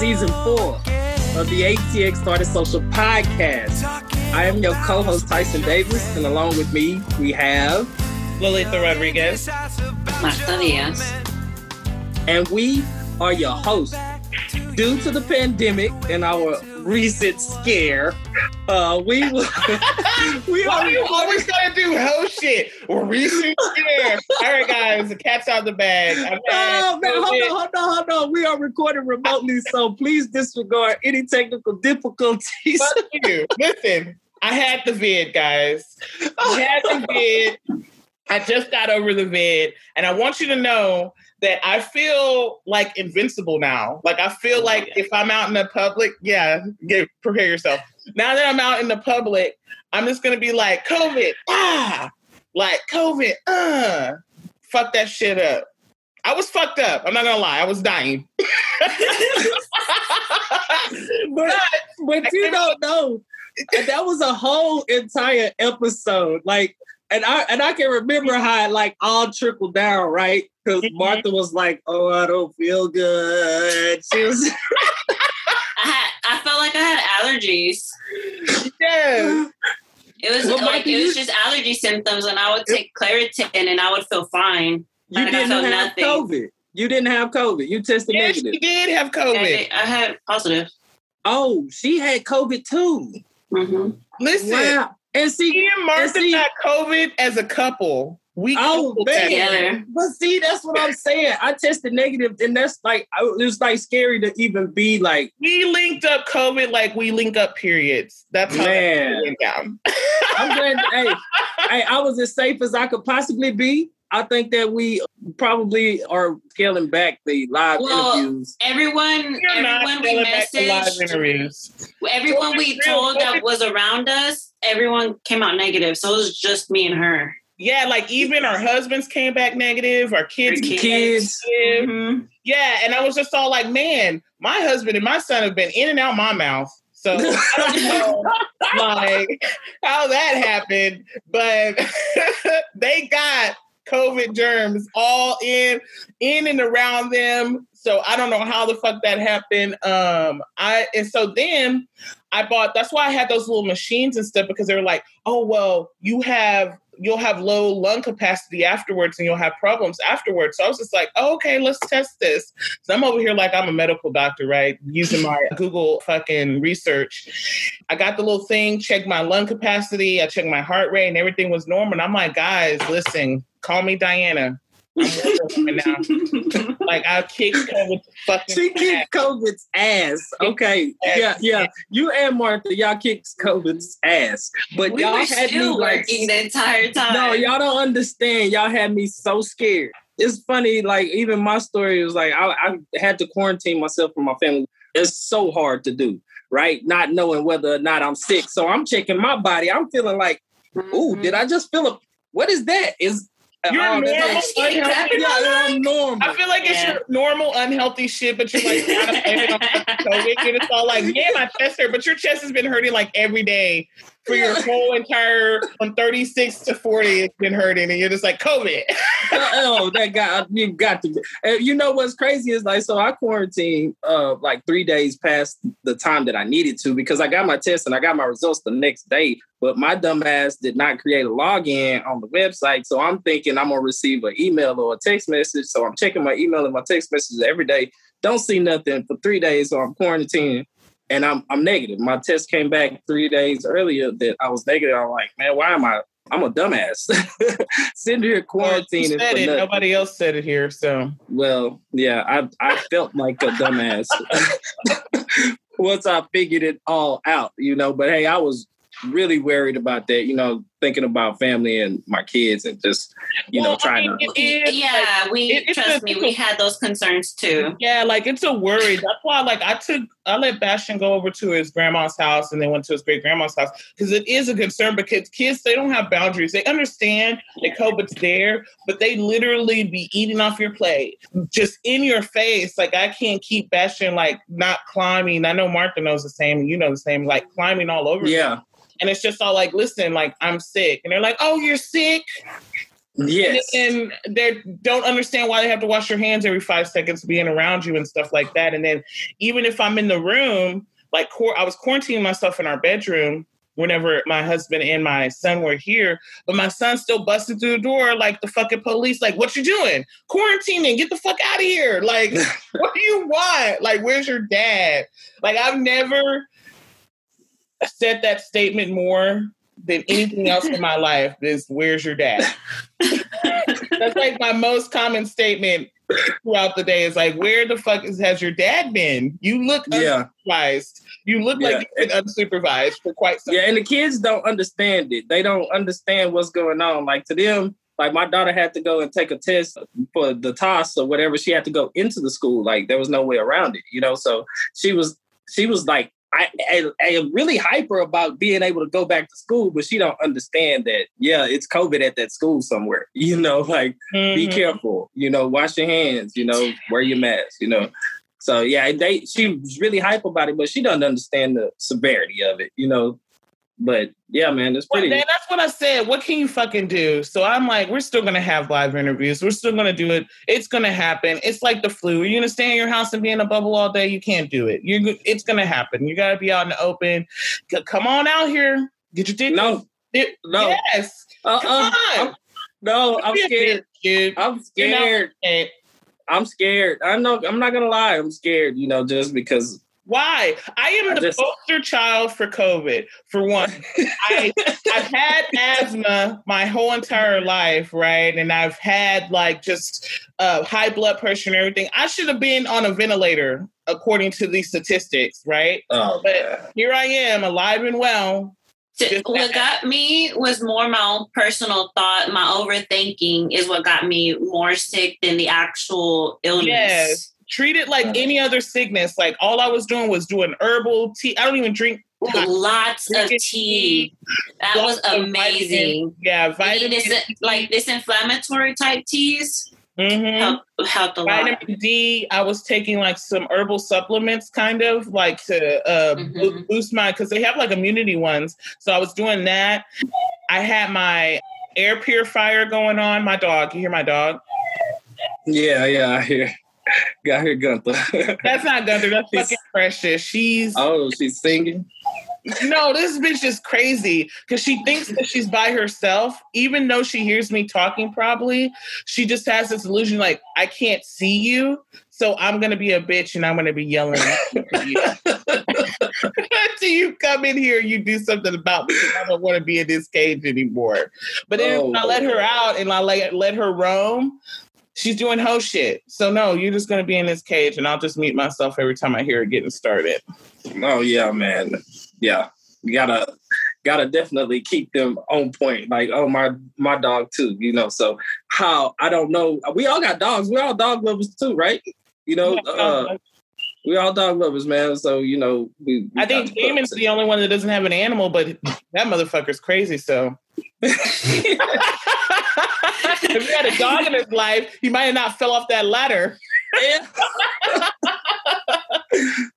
season four of the ATX Artist Social podcast. I am your co-host Tyson Davis, and along with me we have Lolita Rodriguez, Marta Diaz, and we are your hosts. Due to the pandemic and our recent scare, uh, we will. we are you always gotta do host shit. Recent scare. All right, guys, the cat's out of the bag. Oh, man, hold on, hold on, hold on. We are recording remotely, so please disregard any technical difficulties. Fuck you. Listen, I had the vid, guys. I had the vid. I just got over the vid, and I want you to know that I feel like invincible now. Like I feel like if I'm out in the public, yeah, get prepare yourself. Now that I'm out in the public, I'm just gonna be like COVID, ah, like COVID, uh, fuck that shit up. I was fucked up. I'm not gonna lie. I was dying. but, but you don't know. That was a whole entire episode. Like and I and I can remember how it like all trickled down, right? Because mm-hmm. Martha was like, "Oh, I don't feel good." She was. I had. I felt like I had allergies. Yeah. It was well, like it was just allergy symptoms, and I would take Claritin, and I would feel fine. You didn't have nothing. COVID. You didn't have COVID. You tested yes, negative. You did have COVID. I, I had positive. Oh, she had COVID too. Mm-hmm. Listen, wow. And see, me and Martha and see, got COVID as a couple. We oh man, but see, that's what I'm saying. I tested negative, and that's like it was like scary to even be like. We linked up COVID like we link up periods. That's how man. went down. I'm glad. hey, hey, I was as safe as I could possibly be. I think that we probably are scaling back the live well, interviews. Everyone, everyone we messaged, everyone we told that was around us, everyone came out negative. So it was just me and her. Yeah, like even our husbands came back negative, our kids, kids. kids. Mm-hmm. Yeah, and I was just all like, man, my husband and my son have been in and out my mouth. So I don't know like how that happened, but they got COVID germs all in, in and around them. So I don't know how the fuck that happened. Um, I and so then I bought. That's why I had those little machines and stuff because they were like, oh well, you have you'll have low lung capacity afterwards and you'll have problems afterwards. So I was just like, oh, okay, let's test this. So I'm over here like I'm a medical doctor, right? Using my Google fucking research. I got the little thing, checked my lung capacity, I checked my heart rate, and everything was normal. And I'm like, guys, listen, call me Diana. Now. like I kicked COVID's fucking She kicked COVID's ass. Okay. Yeah, yeah. You and Martha, y'all kicked COVID's ass. But we y'all had me like the entire time. No, y'all don't understand. Y'all had me so scared. It's funny, like even my story was like I, I had to quarantine myself from my family. It's so hard to do, right? Not knowing whether or not I'm sick. So I'm checking my body. I'm feeling like, ooh, mm-hmm. did I just feel a what is that? Is you're normal. yeah, I'm normal. I feel like it's your normal unhealthy shit, but you're like kind of COVID, and it's all like, yeah, my chest hurt, but your chest has been hurting like every day for your whole entire from 36 to 40 it's been hurting and you're just like covid. Oh that guy you got to. And you know what's crazy is like so i quarantined uh like three days past the time that i needed to because i got my test and i got my results the next day but my dumb ass did not create a login on the website so i'm thinking i'm gonna receive an email or a text message so i'm checking my email and my text messages every day. Don't see nothing for three days so i'm quarantining and I'm I'm negative. My test came back three days earlier that I was negative. I'm like, man, why am I? I'm a dumbass. Sitting here quarantining. Well, it. Nobody else said it here. So well, yeah, I I felt like a dumbass once I figured it all out, you know. But hey, I was really worried about that, you know, thinking about family and my kids and just, you well, know, trying I mean, to. Is, yeah, like, we, it, trust a, me, we had those concerns too. Yeah, like it's a worry. That's why, like, I took, I let Bastion go over to his grandma's house and then went to his great grandma's house because it is a concern because kids, they don't have boundaries. They understand that COVID's there, but they literally be eating off your plate just in your face. Like, I can't keep Bastion, like, not climbing. I know Martha knows the same, you know the same, like, climbing all over. Yeah. And it's just all like, listen, like I'm sick. And they're like, oh, you're sick? Yes. And they don't understand why they have to wash their hands every five seconds being around you and stuff like that. And then even if I'm in the room, like I was quarantining myself in our bedroom whenever my husband and my son were here, but my son still busted through the door like the fucking police, like, what you doing? Quarantining, get the fuck out of here. Like, what do you want? Like, where's your dad? Like, I've never said that statement more than anything else in my life is where's your dad? That's like my most common statement throughout the day is like, where the fuck is, has your dad been? You look yeah. unsupervised. You look like you've been unsupervised for quite some Yeah, and the kids don't understand it. They don't understand what's going on. Like to them, like my daughter had to go and take a test for the TOS or whatever. She had to go into the school. Like there was no way around it, you know. So she was she was like I, I, I, am really hyper about being able to go back to school, but she don't understand that. Yeah, it's COVID at that school somewhere. You know, like mm-hmm. be careful. You know, wash your hands. You know, wear your mask. You know, so yeah, they she was really hyper about it, but she doesn't understand the severity of it. You know, but yeah, man, it's pretty. Well, man, that's what I said. What can you fucking do? So I'm like, we're still gonna have live interviews. We're still gonna do it. It's gonna happen. It's like the flu. Are You're gonna stay in your house and be in a bubble all day. You can't do it. You're. It's gonna happen. You gotta be out in the open. Come on out here. Get your dick. No. It, no. Yes. Uh-uh. Come on. I'm, no, I'm scared. Bitch, I'm scared. I'm scared. I know. I'm not gonna lie. I'm scared. You know, just because why? I am I the just, poster child for COVID. For one, I, I've had asthma my whole entire life, right? And I've had like just uh, high blood pressure and everything. I should have been on a ventilator according to these statistics, right? Oh, but man. here I am, alive and well. What got me was more my own personal thought. My overthinking is what got me more sick than the actual illness. Yes treat it like any other sickness. Like all I was doing was doing herbal tea. I don't even drink lots of tea. That was amazing. Vitamin, yeah, vitamin this, like this inflammatory type teas. Mm-hmm. Help, helped a vitamin lot. D. I was taking like some herbal supplements, kind of like to uh, mm-hmm. boost my because they have like immunity ones. So I was doing that. I had my air purifier going on. My dog. You hear my dog? Yeah, yeah, I hear. Got her Gunther. That's not Gunther. That's fucking Precious. She's oh, she's singing. No, this bitch is crazy because she thinks that she's by herself, even though she hears me talking. Probably, she just has this illusion like I can't see you, so I'm gonna be a bitch and I'm gonna be yelling at you. Until you come in here, you do something about me. I don't want to be in this cage anymore. But then oh, I let her out and I let let her roam she's doing hoe shit. So no, you're just gonna be in this cage, and I'll just mute myself every time I hear it getting started. Oh yeah, man. Yeah, you gotta gotta definitely keep them on point. Like oh my my dog too, you know. So how I don't know. We all got dogs. We all dog lovers too, right? You know. Uh, we all dog lovers, man. So you know, we. we I think Damon's the only one that doesn't have an animal, but that motherfucker's crazy. So. if he had a dog in his life, he might have not fell off that ladder.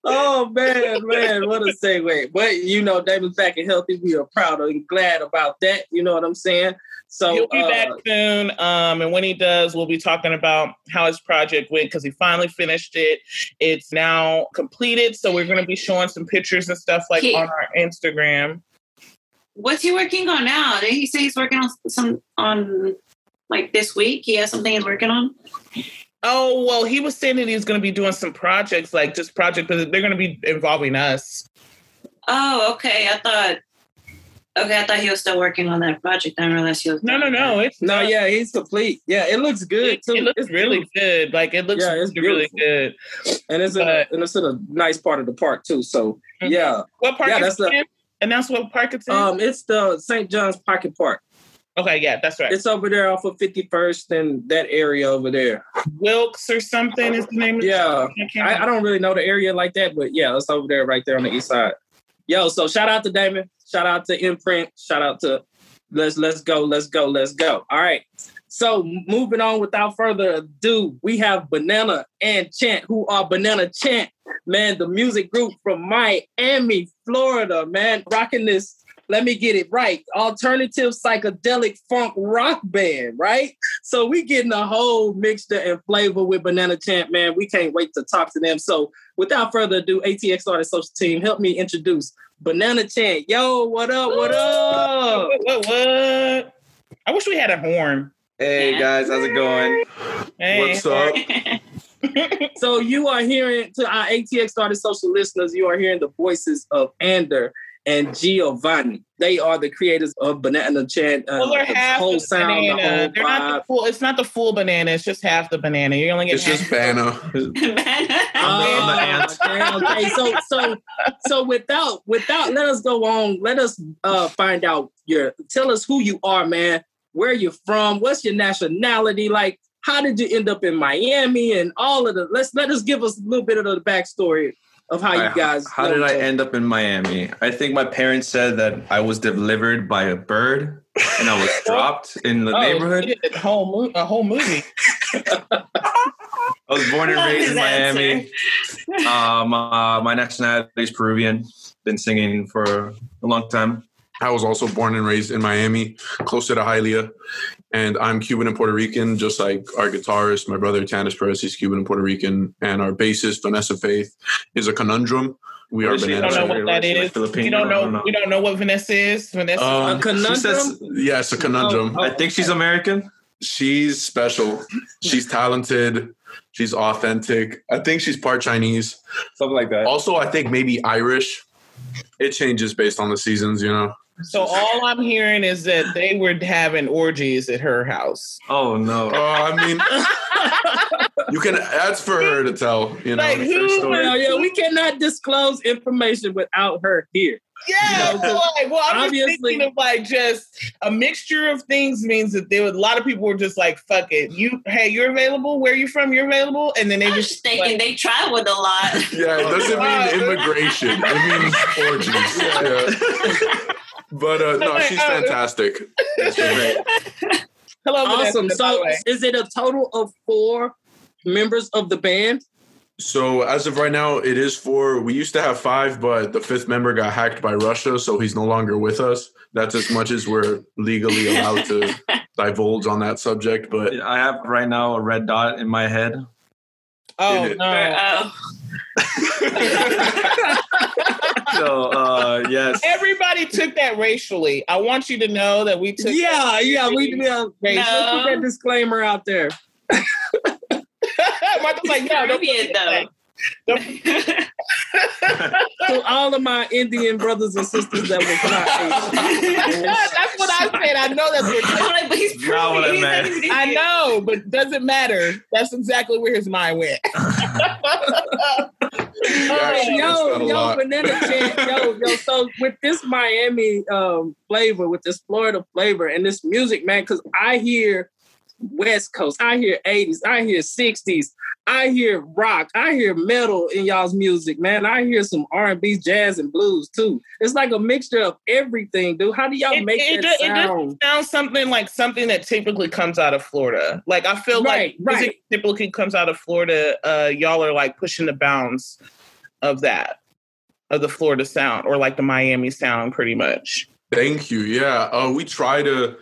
oh man, man, what a segue. But you know, Damon's back and healthy. We are proud and glad about that. You know what I'm saying? So he'll be uh, back soon. Um, and when he does, we'll be talking about how his project went because he finally finished it. It's now completed. So we're gonna be showing some pictures and stuff like he, on our Instagram. What's he working on now? Did he say he's working on some on like this week? He has something he's working on. Oh well, he was saying that he's going to be doing some projects, like just project, but they're going to be involving us. Oh, okay. I thought. Okay, I thought he was still working on that project. I didn't realize he was. No, no, no. It's no, not. yeah, he's complete. Yeah, it looks good too. It looks it's really good. Like it looks yeah, it's really good. And it's but, in a, and it's in a nice part of the park too. So mm-hmm. yeah, what park? Yeah, that's the, and that's what park it's in. Um, it's the St. John's Pocket Park. Okay, yeah, that's right. It's over there off of 51st and that area over there. Wilkes or something is the name of Yeah. I, I, don't really know the area like that, but yeah, it's over there right there on the east side. Yo, so shout out to Damon. Shout out to Imprint. Shout out to Let's Let's Go, Let's Go, Let's Go. All right. So moving on without further ado, we have Banana and Chant, who are Banana Chant, man, the music group from Miami, Florida, man, rocking this let me get it right. Alternative psychedelic funk rock band, right? So we getting a whole mixture and flavor with Banana Chant, man. We can't wait to talk to them. So without further ado, ATX Artist Social Team, help me introduce Banana Chant. Yo, what up? What up? What, what, what? I wish we had a horn. Hey guys, how's it going? Hey. What's up? so you are hearing to our ATX Artist Social listeners, you are hearing the voices of Ander and Giovanni. They are the creators of Banana Chant. Uh, Well, they're the half whole the sound, the banana. whole They're not the full. It's not the full banana. It's just half the banana. You're only get. It's half. just banana. Oh, okay, okay. So, so, so without, without, let us go on. Let us uh, find out your. Tell us who you are, man. Where you're from? What's your nationality? Like, how did you end up in Miami? And all of the. Let's let us give us a little bit of the backstory of how you guys. How know did I end up in Miami? I think my parents said that I was delivered by a bird and I was dropped in the Oh, neighborhood. you a whole mo- a whole movie. I was born and Love raised his in Miami. Um, uh, my nationality is Peruvian. Been singing for a long time. I was also born and raised in Miami, closer to Hialeah. And I'm Cuban and Puerto Rican, just like our guitarist, my brother Tanis Perez, he's Cuban and Puerto Rican. And our bassist, Vanessa Faith, is a conundrum. We are is she? We banana don't know what that Like. Filipino, We don't know. don't know. We don't know what Vanessa is. Vanessa. Um, A conundrum? She says, Yes, a conundrum. Oh, I think she's American. She's special. She's talented. She's authentic. I think she's part Chinese. Something like that. Also, I think maybe Irish. It changes based on the seasons, you know. So all I'm hearing is that they were having orgies at her house. Oh no. Oh, I mean, you can. That's for her to tell. You know. Like who? Well, yeah, we cannot disclose information without her here. Yeah, You know, so like, well, I'm obviously- just thinking of like just a mixture of things means that there was a lot of people were just like, "Fuck it, you, hey, you're available. Where you from? You're available." And then they I was just thinking like, they traveled a lot. Yeah, it doesn't mean immigration. It means orgies. Yeah. But uh, no, she's fantastic. She's great. "Hello, Awesome. Vanessa, So, is it a total of four members of the band? So as of right now, it is for. We used to have five, but the fifth member got hacked by Russia, so he's no longer with us. That's as much as we're legally allowed to divulge on that subject. But I have right now a red dot in my head. oh it- no. So uh, yes. Everybody took that racially. I want you to know that we took. Yeah, yeah. We yeah, Racially. let's put that disclaimer out there. Martha's like, no, don't Peruvian, though. To all of my Indian brothers and sisters that was not Asian. that's what I said. I know that's what. I'm like, but he's Not what I He's meant. I know, but doesn't matter. That's exactly where his mind went. Actually, yo, that's not a yo, banana chant, yo, yo. So with this Miami um, flavor, with this Florida flavor, and this music, man, because I hear West Coast, I hear '80s, I hear '60s, I hear rock, I hear metal in y'all's music, man. I hear some R&B, jazz, and blues too. It's like a mixture of everything, dude. How do y'all It, make it, that do- it sound? doesn't sound something like something that typically comes out of Florida. Like I feel Right, like music typically comes out of Florida. Uh, y'all are like pushing the bounds of that, of the Florida sound, or like the Miami sound, pretty much. Thank you. Yeah, uh, we try to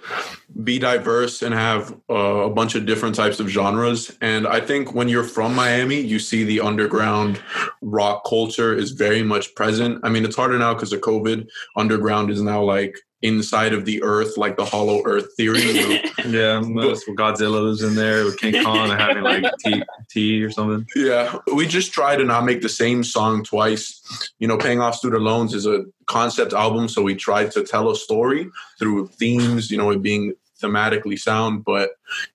be diverse and have uh, a bunch of different types of genres. And I think when you're from Miami, you see the underground rock culture is very much present. I mean, it's harder now because of COVID. Underground is now like inside of the earth, like the hollow earth theory. Yeah, Godzilla was in there with King Kong and having like tea, tea or something. Yeah, we just try to not make the same song twice. You know, Paying Off Student Loans is a concept album, so we tried to tell a story through themes, you know, it being thematically sound. But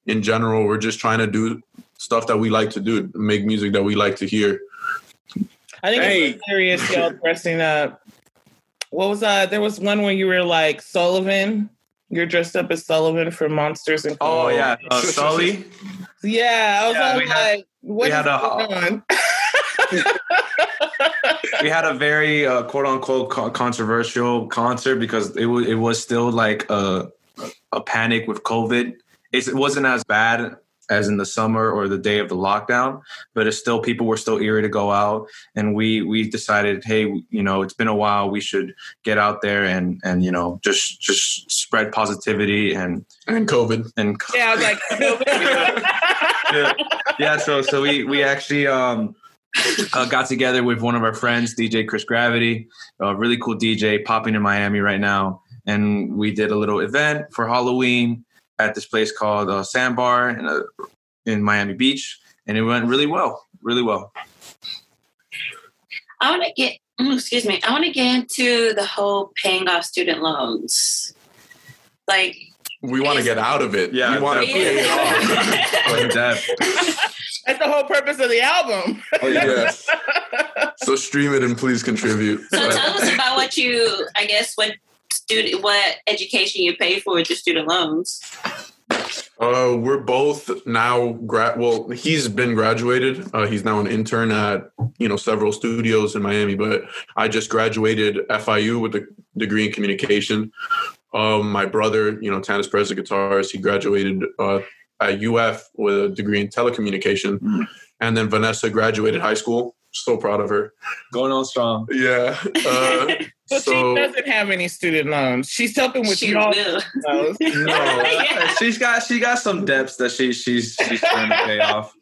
in general, we're just trying to do stuff that we like to do, make music that we like to hear. I think Hey. it's hilarious y'all dressing up. What was uh there was one where you were like Sullivan. You're dressed up as Sullivan from Monsters and Oh yeah, uh, Sully. Yeah, I was Yeah, all we had- like, what we had a- going on? we had a very uh, quote unquote co- controversial concert because it was it was still like a a panic with COVID. It's, it wasn't as bad as in the summer or the day of the lockdown, but it's still people were still eerie to go out, and we we decided, hey, you know, it's been a while, we should get out there and and you know just just spread positivity and and COVID and yeah, I was like, yeah, yeah. So so we we actually um uh, got together with one of our friends, DJ Chris Gravity, a really cool DJ popping in Miami right now. And we did a little event for Halloween at this place called uh, Sandbar in, uh, in Miami Beach. And it went really well, really well. I want to get, excuse me, I want to get into the whole paying off student loans. Like, we want to get out of it. Yeah, we want to pay it off. That's the whole purpose of the album. oh yes. so stream it and please contribute. So tell us about what you, I guess, what student, what education you pay for with your student loans. Uh, we're both now grad. Well, he's been graduated. Uh, he's now an intern at you know several studios in Miami. But I just graduated FIU with a degree in communication. Um, my brother, you know, Tanis Perez, the guitarist, he graduated uh, at UF with a degree in telecommunication. Mm. And then Vanessa graduated high school. So proud of her. Going on strong. Yeah. Uh, so, so, she doesn't have any student loans. She's helping with she y'all. no, yeah. she's got she got some debts that she she's she's trying to pay off.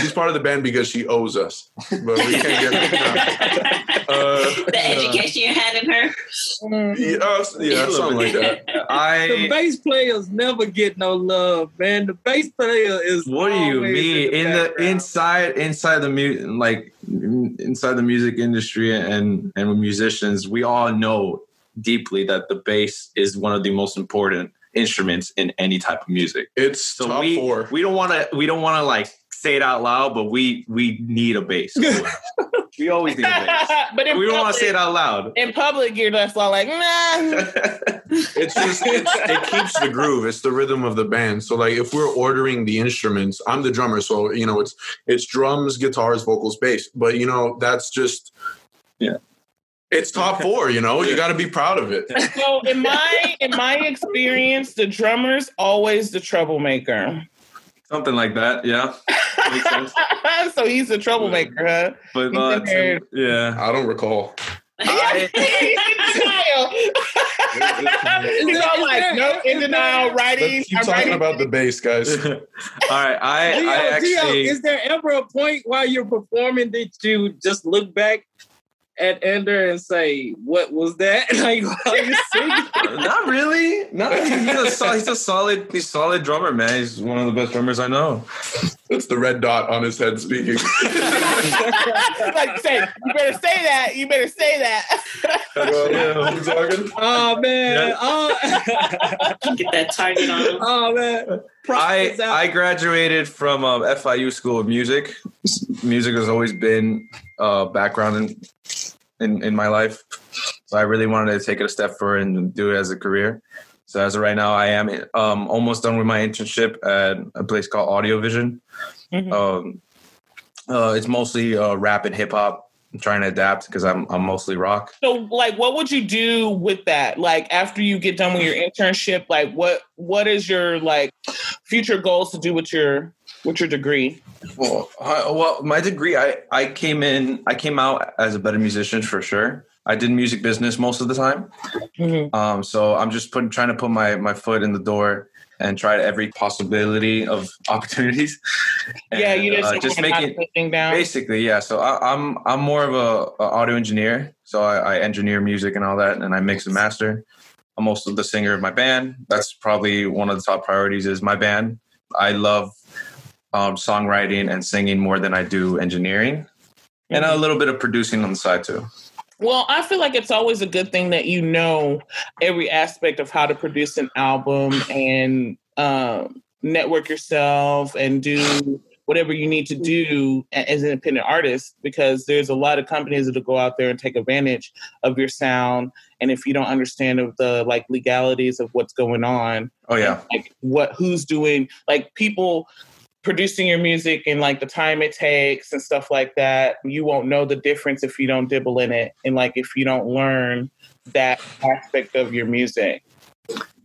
She's part of the band because she owes us, but we can't get uh, the education you had in her. Yeah, uh, yeah something like that. I the bass players never get no love, man. The bass player is. What do you mean in the, in the inside inside the music like inside the music industry and and musicians? We all know deeply that the bass is one of the most important instruments in any type of music. It's so top we, four. We don't want to. We don't want to like say it out loud, but we we need a bass. we always need a bass. but we public, don't want to say it out loud. In public, you're just all like, nah. it's just it's, it keeps the groove. It's the rhythm of the band. So like, if we're ordering the instruments, I'm the drummer, so you know it's it's drums, guitars, vocals, bass. But you know that's just yeah it's top four you know you got to be proud of it so in my in my experience the drummer's always the troublemaker Something like that, yeah. so he's a troublemaker, huh? But uh, to, yeah, I don't recall. I, he's all like, no, in denial, writing. keep talking writing. about the bass, guys. all right, I, Leo, I actually. Gio, is there ever a point while you're performing that you just look back at Ander and say, "What was that?" like, Not really. No, he's a, he's a solid, he's a solid drummer, man. He's one of the best drummers I know. That's the red dot on his head speaking. like, say, you better say that. You better say that. well, yeah. Oh man! Yeah. Oh. Get that target on him. Oh man! I I graduated from um, FIU School of Music. Music has always been uh, background in, in in my life, so I really wanted to take it a step further and do it as a career. So as of right now, I am um, almost done with my internship at a place called Audio Vision. Mm-hmm. Um, uh, it's mostly uh, rap and hip hop. I'm trying to adapt because I'm I'm mostly rock. So, like, what would you do with that? Like, after you get done with your internship, like, what what is your like future goals to do with your with your degree? Well, I, well, my degree, I I came in, I came out as a better musician for sure. I did music business most of the time, mm-hmm. um, so I'm just putting trying to put my my foot in the door and try every possibility of opportunities. And, yeah, you just, uh, just making basically yeah. So I, am I'm, I'm more of a, a audio engineer, so I, I, engineer music and all that, and I mix and master. I'm also the singer of my band. That's probably one of the top priorities. Is my band. I love um, songwriting and singing more than I do engineering, mm-hmm. and a little bit of producing on the side too. Well, I feel like it's always a good thing that you know every aspect of how to produce an album and um, network yourself and do whatever you need to do as an independent artist because there's a lot of companies that will go out there and take advantage of your sound and if you don't understand of the like legalities of what's going on oh yeah like what who's doing like people producing your music and like the time it takes and stuff like that, you won't know the difference if you don't dibble in it and like if you don't learn that aspect of your music.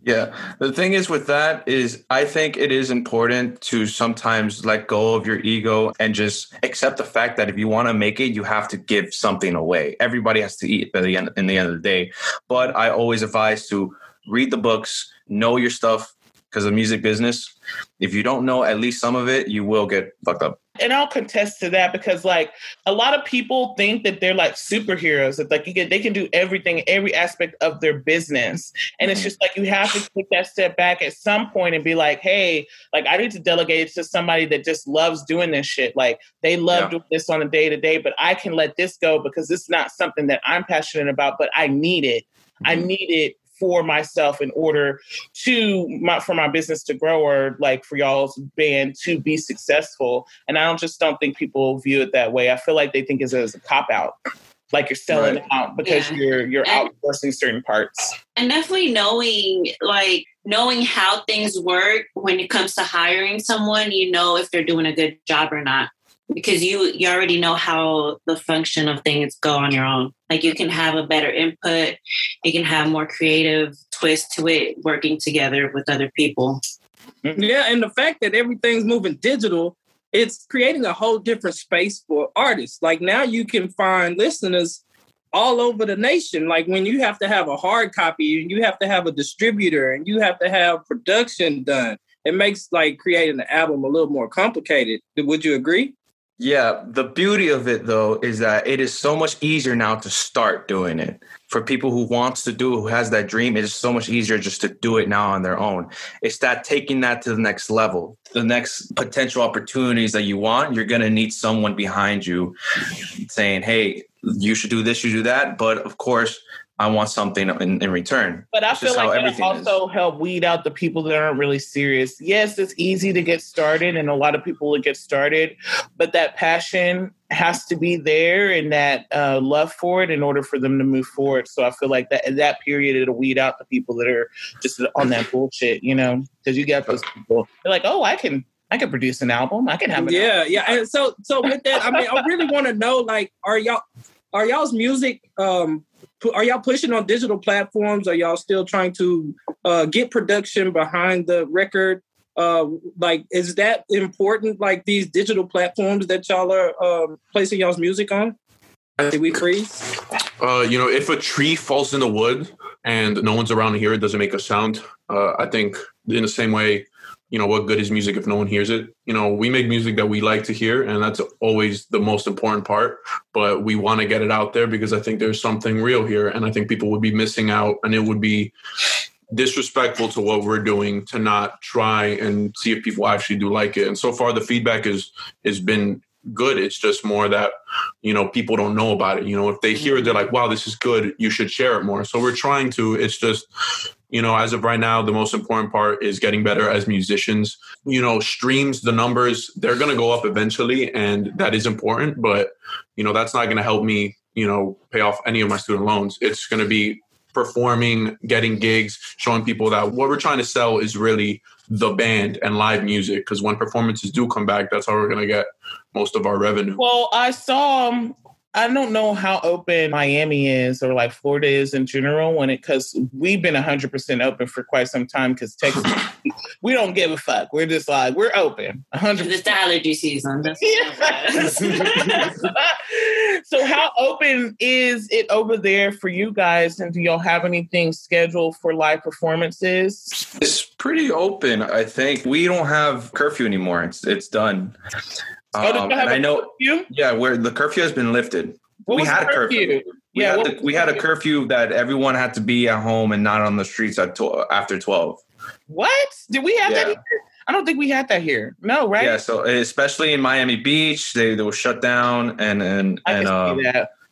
Yeah. The thing is with that is I think it is important to sometimes let go of your ego and just accept the fact that if you want to make it, you have to give something away. Everybody has to eat at the end in the end of the day. But I always advise to read the books, know your stuff, because the music business, if you don't know at least some of it, you will get fucked up and I'll contest to that because like a lot of people think that they're like superheroes that like you can they can do everything every aspect of their business and mm-hmm. it's just like you have to take that step back at some point and be like hey like I need to delegate it to somebody that just loves doing this shit like they love yeah. doing this on a day to day but I can let this go because it's not something that I'm passionate about but I need it mm-hmm. I need it for myself in order to my, for my business to grow or like for y'all's band to be successful. And I don't just don't think people view it that way. I feel like they think it's as a cop out. Like you're selling right. out because yeah. you're you're and, outsourcing certain parts. And definitely knowing like knowing how things work when it comes to hiring someone, you know if they're doing a good job or not because you you already know how the function of things go on your own. Like you can have a better input you can have more creative twist to it working together with other people. Mm-hmm. yeah and the fact that everything's moving digital it's creating a whole different space for artists. Like now you can find listeners all over the nation. Like when you have to have a hard copy and you have to have a distributor and you have to have production done. It makes like creating an album a little more complicated. Would you agree yeah, the beauty of it though is that it is so much easier now to start doing it. For people who wants to do who has that dream, it is so much easier just to do it now on their own. It's that taking that to the next level, the next potential opportunities that you want, you're gonna need someone behind you saying, Hey, you should do this, you do that. But of course, I want something in, in return. But I feel like that also is. help weed out the people that aren't really serious. Yes, it's easy to get started, and a lot of people will get started, but that passion has to be there and that uh, love for it in order for them to move forward. So I feel like that in that period it'll weed out the people that are just on that bullshit, you know, because you get those people. They're like, oh, I can I can produce an album. I can have an yeah, album. yeah. And so, so with that, I mean, I really want to know, like, are y'all, are y'all's music um are y'all pushing on digital platforms? Are y'all still trying to uh, get production behind the record? Uh, like, is that important? Like these digital platforms that y'all are um, placing y'all's music on? Did we freeze? Uh, you know, if a tree falls in the wood and no one's around to hear it, doesn't make a sound. Uh, I think in the same way, you know what good is music if no one hears it? You know we make music that we like to hear and that's always the most important part but we want to get it out there because i think there's something real here and i think people would be missing out and it would be disrespectful to what we're doing to not try and see if people actually do like it. And so far the feedback is has been good. It's just more that you know people don't know about it. You know if they hear it they're like wow this is good. You should share it more. So we're trying to it's just you know as of right now the most important part is getting better as musicians. You know streams the numbers they're going to go up eventually and that is important but you know that's not going to help me you know pay off any of my student loans. It's going to be performing getting gigs showing people that what we're trying to sell is really the band and live music because when performances do come back that's how we're going to get most of our revenue. Well i saw um, I don't know how open Miami is or like Florida is in general when it because we've been hundred percent open for quite some time because Texas we don't give a fuck. We're just like we're open. hundred It's the allergy season. so how open is it over there for you guys? And do y'all have anything scheduled for live performances? It's pretty open. I think we don't have curfew anymore. It's it's done. Oh, um, I know. Curfew? Yeah, where the curfew has been lifted. What we had a curfew. curfew. We, yeah, had the, we had a curfew that everyone had to be at home and not on the streets at tw- after twelve. What did we have yeah. that? Here? I don't think we had that here. No, right? Yeah. So especially in Miami Beach, they they were shut down and and and um,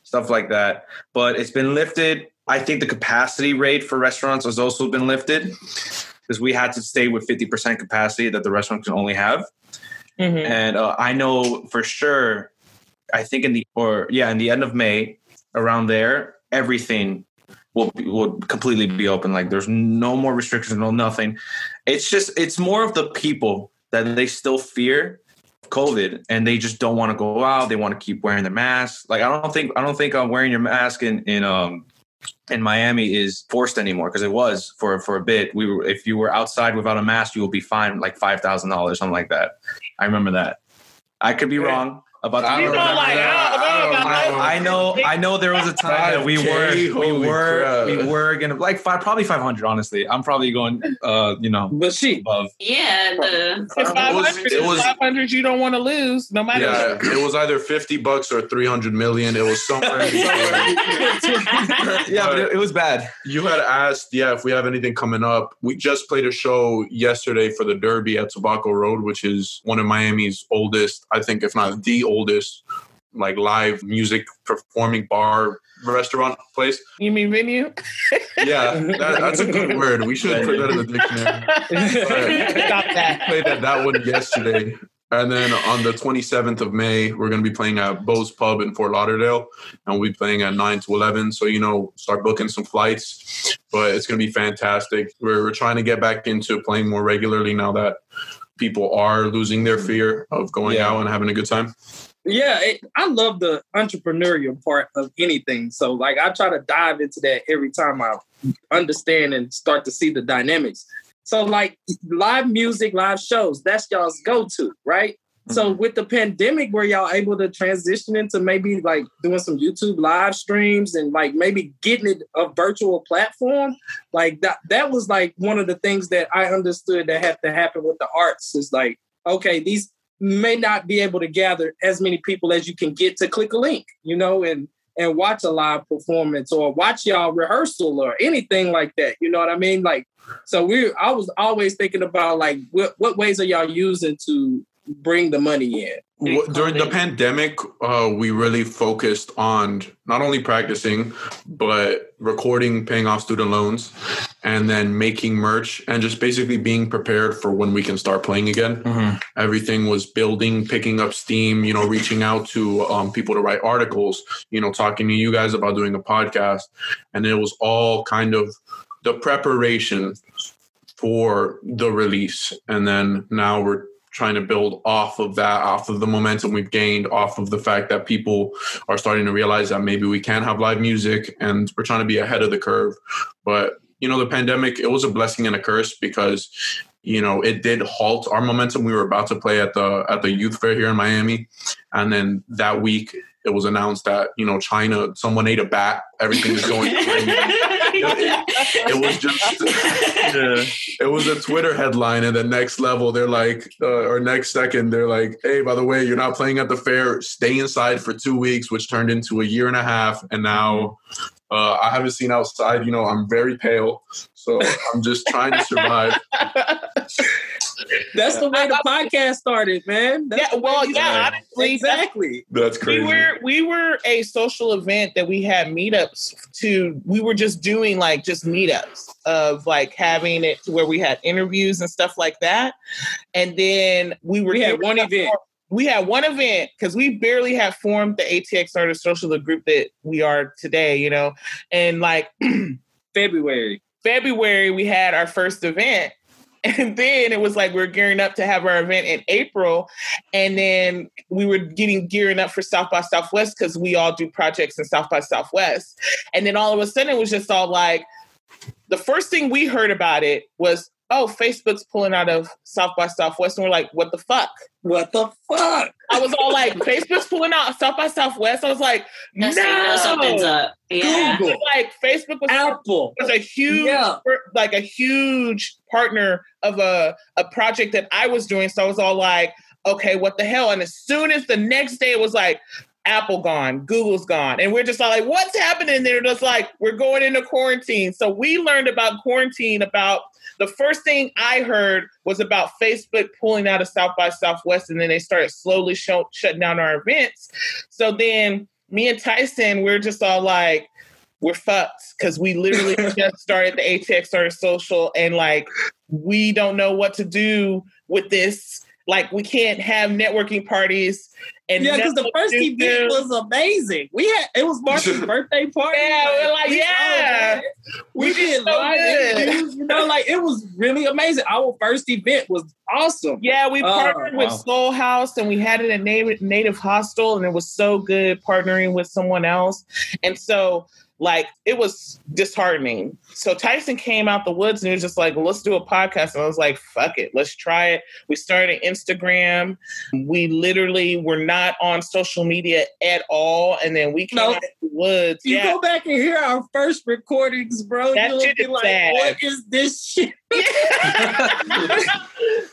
stuff like that. But it's been lifted. I think the capacity rate for restaurants has also been lifted because we had to stay with fifty percent capacity that the restaurant can only have. Mm-hmm. And uh, I know for sure, I think in the or yeah, in the end of May, around there, everything will will completely be open. Like there's no more restrictions, no nothing. It's just it's more of the people that they still fear COVID and they just don't want to go out. They want to keep wearing their mask. Like I don't think I don't think I'm wearing your mask in in um in Miami is forced anymore because it was for for a bit. We were if you were outside without a mask, you will be fined like five thousand dollars, something like that. I remember that. I could be wrong about the I don't You know, like, that. I know I about don't that. I know, I know. There was a time that we were, we were, crap. we were gonna like five, probably five hundred. Honestly, I'm probably going, uh, you know, But she, above. Yeah, the It's It was- 500. was- 500 you don't want to lose, no matter Yeah, what. it was either 50 bucks or 300 million. It was somewhere. in between. yeah, but it, it was bad. You had asked, yeah, if we have anything coming up. We just played a show yesterday for the Derby at Tobacco Road, which is one of Miami's oldest, I think, if not the oldest, like live music performing bar restaurant place. You mean venue? Yeah, that, that's a good word. We should put that in the dictionary. Stop that. played at that one yesterday. And then on the 27th of May, we're going to be playing at Bo's Pub in Fort Lauderdale. And we'll be playing at 9 to 11. So, you know, start booking some flights. But it's going to be fantastic. We're, we're trying to get back into playing more regularly now that people are losing their fear of going Yeah. out and having a good time. Yeah, it, I love the entrepreneurial part of anything. So, like, I try to dive into that every time I understand and start to see the dynamics. So, like, live music, live shows, that's y'all's go to, right? So, mm-hmm. with the pandemic, were y'all able to transition into maybe like doing some YouTube live streams and like maybe getting it a virtual platform? Like that, that was like one of the things that I understood that had to happen with the arts is like, okay, these may not be able to gather as many people as you can get to click a link, you know, and and watch a live performance or watch y'all rehearsal or anything like that. You know what I mean? Like, so we I was always thinking about like what what ways are y'all using to bring the money in? Wh- During the pandemic, uh, we really focused on not only practicing, but recording, paying off student loans, and then making merch and just basically being prepared for when we can start playing again. Everything was building, picking up steam, you know, reaching out to um, people to write articles, you know, talking to you guys about doing a podcast. And it was all kind of the preparation for the release. And then now we're trying to build off of that, off of the momentum we've gained, off of the fact that people are starting to realize that maybe we can have live music and we're trying to be ahead of the curve. But, you know, the pandemic, it was a blessing and a curse because you know it did halt our momentum we were about to play at the at the youth fair here in miami and then that week it was announced that you know china someone ate a bat everything is going crazy it was just it was a Twitter headline, and the next level, they're like, uh, or next second, they're like, "Hey, by the way, you're not playing at the fair. Stay inside for two weeks," which turned into a year and a half, and now uh, I haven't seen outside. You know, I'm very pale, so I'm just trying to survive. That's the way the podcast started, man. That's Yeah, well, yeah, honestly, exactly. That's crazy. we crazy. were we were a social event that we had meetups to we were just doing like just meetups of like having it to where we had interviews and stuff like that and then we were We had one event. We had one event because we barely had formed the atx artist social the group that we are today you know and like February. February we had our first event. And then it was like we are gearing up to have our event in April. And then we were getting gearing up for South by Southwest because we all do projects in South by Southwest. And then all of a sudden it was just all like the first thing we heard about it was, oh, Facebook's pulling out of South by Southwest. And we're like, what the fuck? What the fuck? I was all like, Facebook's pulling out South by Southwest. I was like, That's how you know no. something's up. Yeah. Google. Like Facebook was Apple. was a huge Yeah. like a huge partner of a, a project that I was doing. So I was all like, okay, what the hell? And as soon as the next day it was like, Apple gone, Google's gone. And we're just all like, what's happening? They're just like, we're going into quarantine. So we learned about quarantine about the first thing I heard was about Facebook pulling out of South by Southwest, and then they started slowly show, shutting down our events. So then me and Tyson, we're just all like, we're fucked because we literally just started the ATX Artist Social, and like we don't know what to do with this. Like we can't have networking parties. And Yeah, because the first to event was amazing. We had it was Marcus' birthday party. Yeah, we're like, we- yeah. oh, we, We did did so live good. interviews. You know, like it was really amazing. Our first event was awesome. Yeah, we Oh, partnered with wow. Soul House and we had it at Native, Native Hostel, and it was so good partnering with someone else. And so like it was disheartening. So Tyson came out the woods and he was just like, well, let's do a podcast. And I was like, fuck it, let's try it. We started Instagram. We literally were not on social media at all. And then we came No. out the woods. You yeah. go back and hear our first recordings, bro. That You'll shit be is like, sad. what is this shit?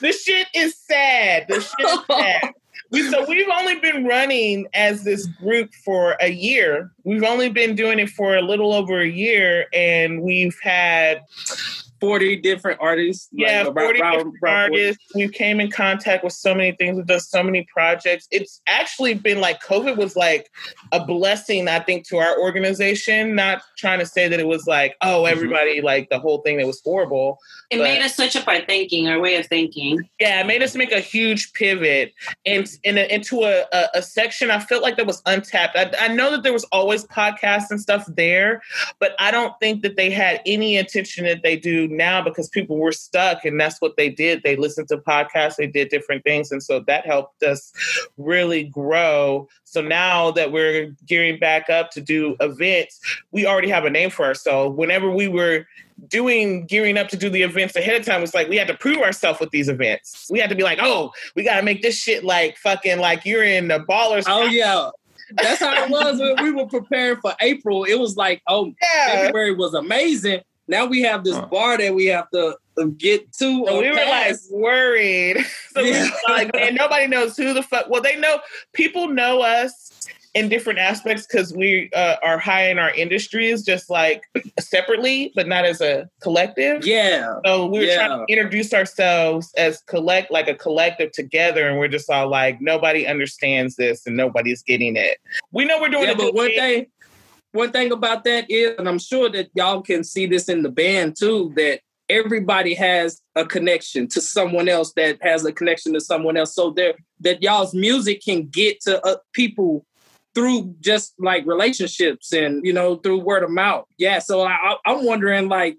the shit is sad. The shit is sad. So we've only been running as this group for a year. We've only been doing it for a little over a year, and we've had 40 different artists. yeah, like, forty around- different around 40. artists. We came in contact with so many things. We've done so many projects. It's actually been like COVID was like a blessing, I think, to our organization. Not trying to say that it was like, oh, mm-hmm. everybody like the whole thing that was horrible. It But- made us switch up our thinking, our way of thinking. Yeah, it made us make a huge pivot and in, into a, a, a section I felt like that was untapped. I, I know that there was always podcasts and stuff there, but I don't think that they had any attention that they do now because people were stuck and that's what they did. They listened to podcasts, they did different things. And so that helped us really grow. So now that we're gearing back up to do events, we already have a name for ourselves. Whenever we were doing gearing up to do the events ahead of time it's like we had to prove ourselves with these events we had to be like oh we got to make this shit like fucking like you're in the ballers Oh, yeah. That's how it was when we were preparing for April. It was like, oh, yeah February was amazing. Now we have this Huh. bar that we have to get to. so or we were like worried so we Yeah. were like man nobody knows who the fuck well they know people know us in different aspects because we uh, are high in our industries just like separately but not as a collective yeah. So we were Yeah. trying to introduce ourselves as collect like a collective together, and we're just all like, nobody understands this and nobody's getting it. We know we're doing Yeah, a but good one thing. thing, one thing about that is, and I'm sure that y'all can see this in the band too, that everybody has a connection to someone else that has a connection to someone else. So there, that y'all's music can get to uh, people through just like relationships and you know through word of mouth. Yeah. So I, I- I'm wondering like.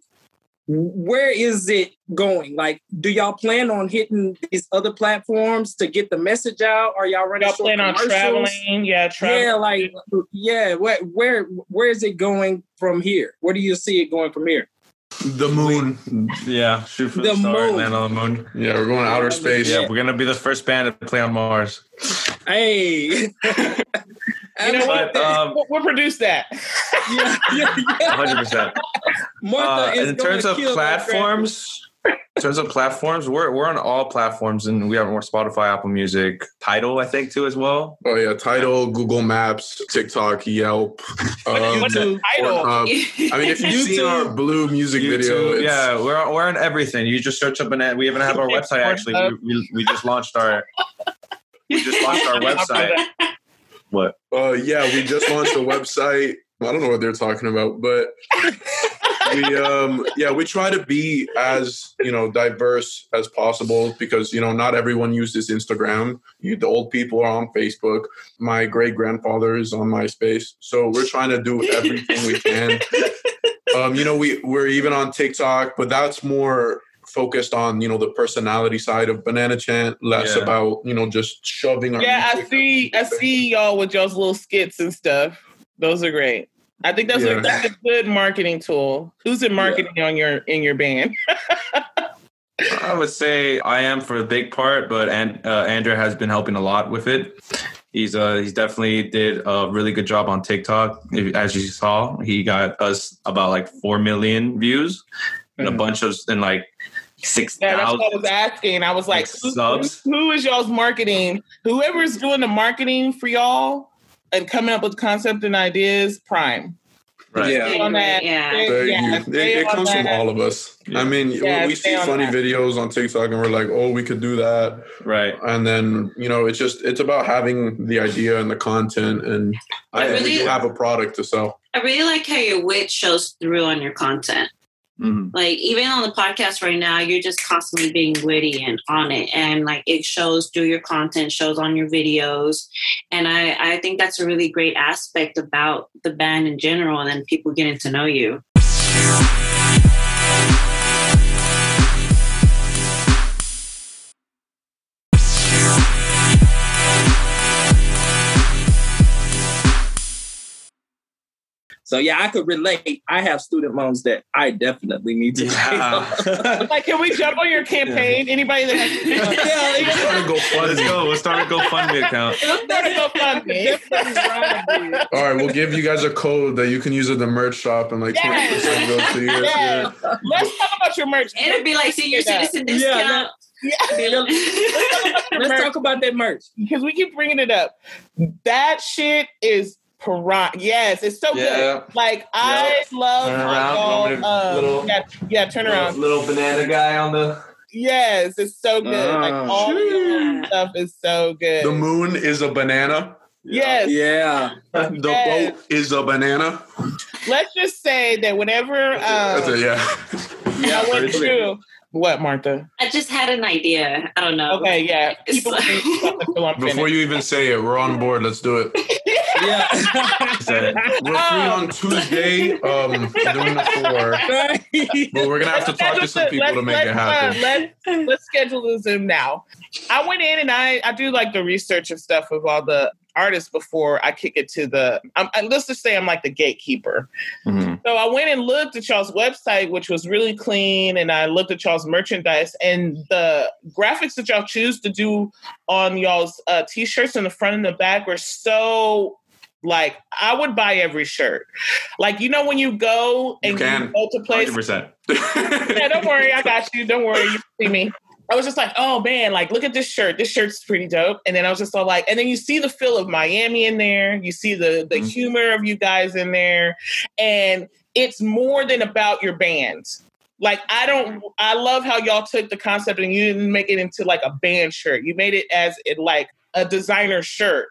Where is it going? Like, do y'all plan on hitting these other platforms to get the message out? Are y'all running Y'all plan on traveling, yeah, traveling. Yeah, like yeah, where where where is it going from here? Where do you see it going from here? The moon. Yeah, shoot for the, The star, moon. land on the moon. Yeah, we're going to outer space. Yeah, we're gonna be the first band to play on Mars. Hey, You know what? Um, we'll, we'll produce that. yeah, yeah, yeah. hundred percent. Martha Uh, is in gonna terms of kill that platforms, in terms of platforms, we're we're on all platforms, and we have more Spotify, Apple Music, Tidal, I think too as well. Oh yeah, Tidal, Google Maps, TikTok, Yelp. What- um, what's Tidal? I mean, if you've seen our blue music video, YouTube, it's, yeah, we're on, we're on everything. You just search up an. ad. We even have our website. Actually, we, we, we just launched our. We just launched our website. What? Uh, yeah, we just launched a website. I don't know what they're talking about, but we um yeah we try to be as you know diverse as possible because you know not everyone uses Instagram. You, the old people are on Facebook. My great grandfather is on MySpace, so we're trying to do everything we can. Um, you know, we we're even on TikTok, but that's more focused on you know the personality side of Banana Chant, less Yeah. about you know just shoving. Our yeah, I see. I see y'all with y'all's little skits and stuff. Those are great. I think that's, Yeah. a, that's a good marketing tool. Who's in marketing on your in your band? I would say I am for a big part, but and uh, Ander has been helping a lot with it. He's uh he's definitely did a really good job on TikTok. As you saw, he got us about like four million views and a Mhm. bunch of and like six Yeah, that's what I was asking. I was like, Like who, subs? who- who is y'all's marketing? Whoever's doing the marketing for y'all and coming up with concept and ideas, prime. Right. Yeah. Stay on that. Yeah. Stay- yeah, you. It, it on comes from all of us. Yeah. I mean, Yeah, we see funny that. videos on TikTok and we're like, oh, we could do that. Right. And then, you know, it's just, it's about having the idea and the content. And I I really- have a product to sell. I really like how your wit shows through on your content. Mhm. Like even on the podcast right now, you're just constantly being witty and on it, and like it shows through your content, shows on your videos, and I I think that's a really great aspect about the band in general, and then people getting to know you. So yeah, I could relate. I have student loans that I definitely need to pay off. Yeah. Like, can we jump on your campaign? Anybody that has Yeah, Let's start a Let's go. We'll start a GoFundMe account. Let's start a GoFundMe. Definitely right. All right, we'll give you guys a code that you can use at the merch shop and like twenty percent goes to your. Yes. Let's talk about your merch. It'll be like senior Yeah. citizen Yeah, discount. Let's talk about that merch. because we keep bringing it up. That shit is piranha. Yes, it's so Yeah. good. Like I love Turn around, y'all, want me to- uh, little- yeah, yeah, turn around. Little, little banana guy on the. Yes, it's so good. like Ah. all your stuff is so good. The moon is a banana. yes. Yeah. The Yes. boat is a banana. Let's just say that whenever That's um, it. Yeah. I went pretty through what Martha? I just had an idea. I don't know. Okay, yeah. It's People like- think something until I'm Before you even say it, we're on board. Let's do it. Yeah. We're free on Tuesday. Um, doing the four, but we're gonna have to talk to some people to make it happen. Let's, let's schedule the Zoom now. I went in and I, I do like the research and stuff of all the artists before I kick it to the. I'm, I, let's just say I'm like the gatekeeper. Mhm. So I went and looked at y'all's website, which was really clean, and I looked at y'all's merchandise and the graphics that y'all choose to do on y'all's uh, t-shirts in the front and the back were so like I would buy every shirt. Like you know when you go You and can. go to places. 100%. Yeah, don't worry, I got you. Don't worry, you see me. I was just like, oh man, like look at this shirt. This shirt's pretty dope. And then I was just all like, and then you see the feel of Miami in there. You see the the Mhm. humor of you guys in there, and it's more than about your band. Like I don't, I love how y'all took the concept and you didn't make it into like a band shirt. You made it as it like a designer shirt.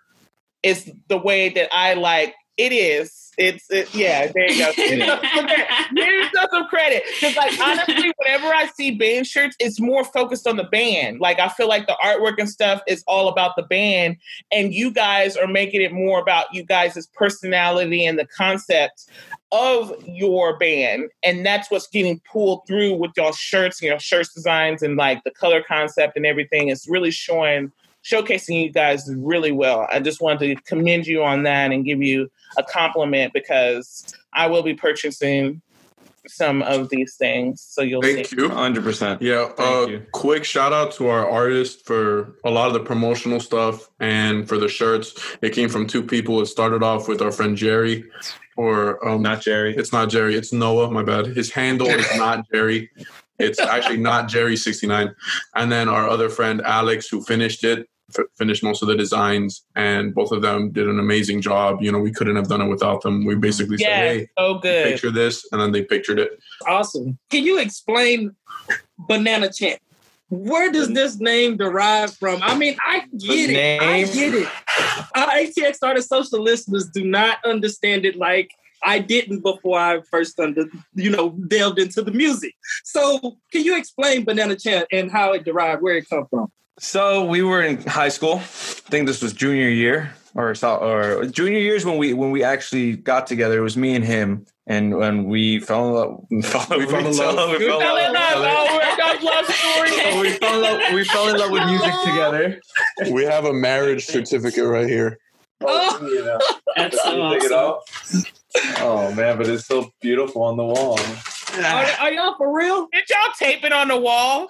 Is the way that I like it is. It's it, yeah. There you go. Give yourself some credit because, like, honestly, whenever I see band shirts, it's more focused on the band. Like, I feel like the artwork and stuff is all about the band, and you guys are making it more about you guys' personality and the concept of your band, and that's what's getting pulled through with y'all shirts and your shirts designs and like the color concept and everything. It's really showing showcasing you guys really well. I just wanted to commend you on that and give you a compliment because I will be purchasing some of these things. So you'll Thank see. you. 100%. Yeah, uh, you. quick shout out to our artist for a lot of the promotional stuff and for the shirts. It came from two people. It started off with our friend Jerry, or um, Not Jerry. it's not Jerry, it's Noah. My bad. His handle is not Jerry. It's actually not Jerry sixty nine. And then our other friend Alex, who finished it, f- finished most of the designs, and both of them did an amazing job. You know, we couldn't have done it without them. We basically said, Yeah, "Hey, so good. picture this," and then they pictured it. Awesome. Can you explain Banana Chant? Where does this name derive from? I mean, I get The it. I get it. Uh, Our ATX Artist Social listeners do not understand it like I didn't before I first under, you know, delved into the music. So can you explain Banana Chant and how it derived, where it come from? So we were in high school. I think this was junior year or so, or junior years when we when we actually got together. It was me and him, and when we fell in love. We fell, We fell in love. We fell fell in love. Oh, we're a love story. So we fell in love. We fell in love with music together. We have a marriage certificate right here. Oh. oh That's so Take it awesome. Oh man, but it's so beautiful on the wall. Are, are y'all for real? Did y'all tape it on the wall?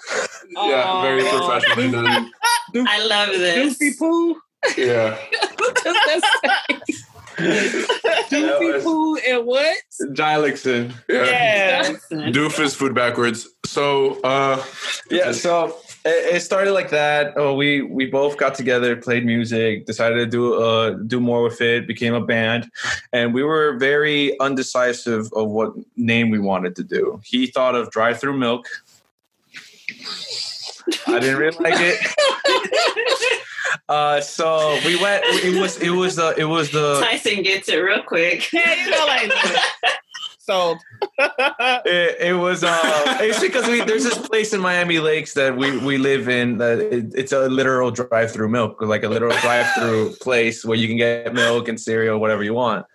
Yeah, very professionally done. I love this. Doofy poo. Yeah. What does that say? Doofy poo and what? Gilexon. Yeah. Yeah. Doofus food backwards. So uh Yeah, so it, it started like that. Oh, we we both got together, played music, decided to do uh do more with it, became a band, and we were very undecisive of what name we wanted to do. He thought of drive through milk. I didn't really like it. Uh, so we went. It was it was the it was the Tyson gets it real quick. Yeah, you know, like sold. it, it was uh it's because we there's this place in Miami Lakes that we we live in that it, it's a literal drive through milk like a literal drive through place where you can get milk and cereal whatever you want.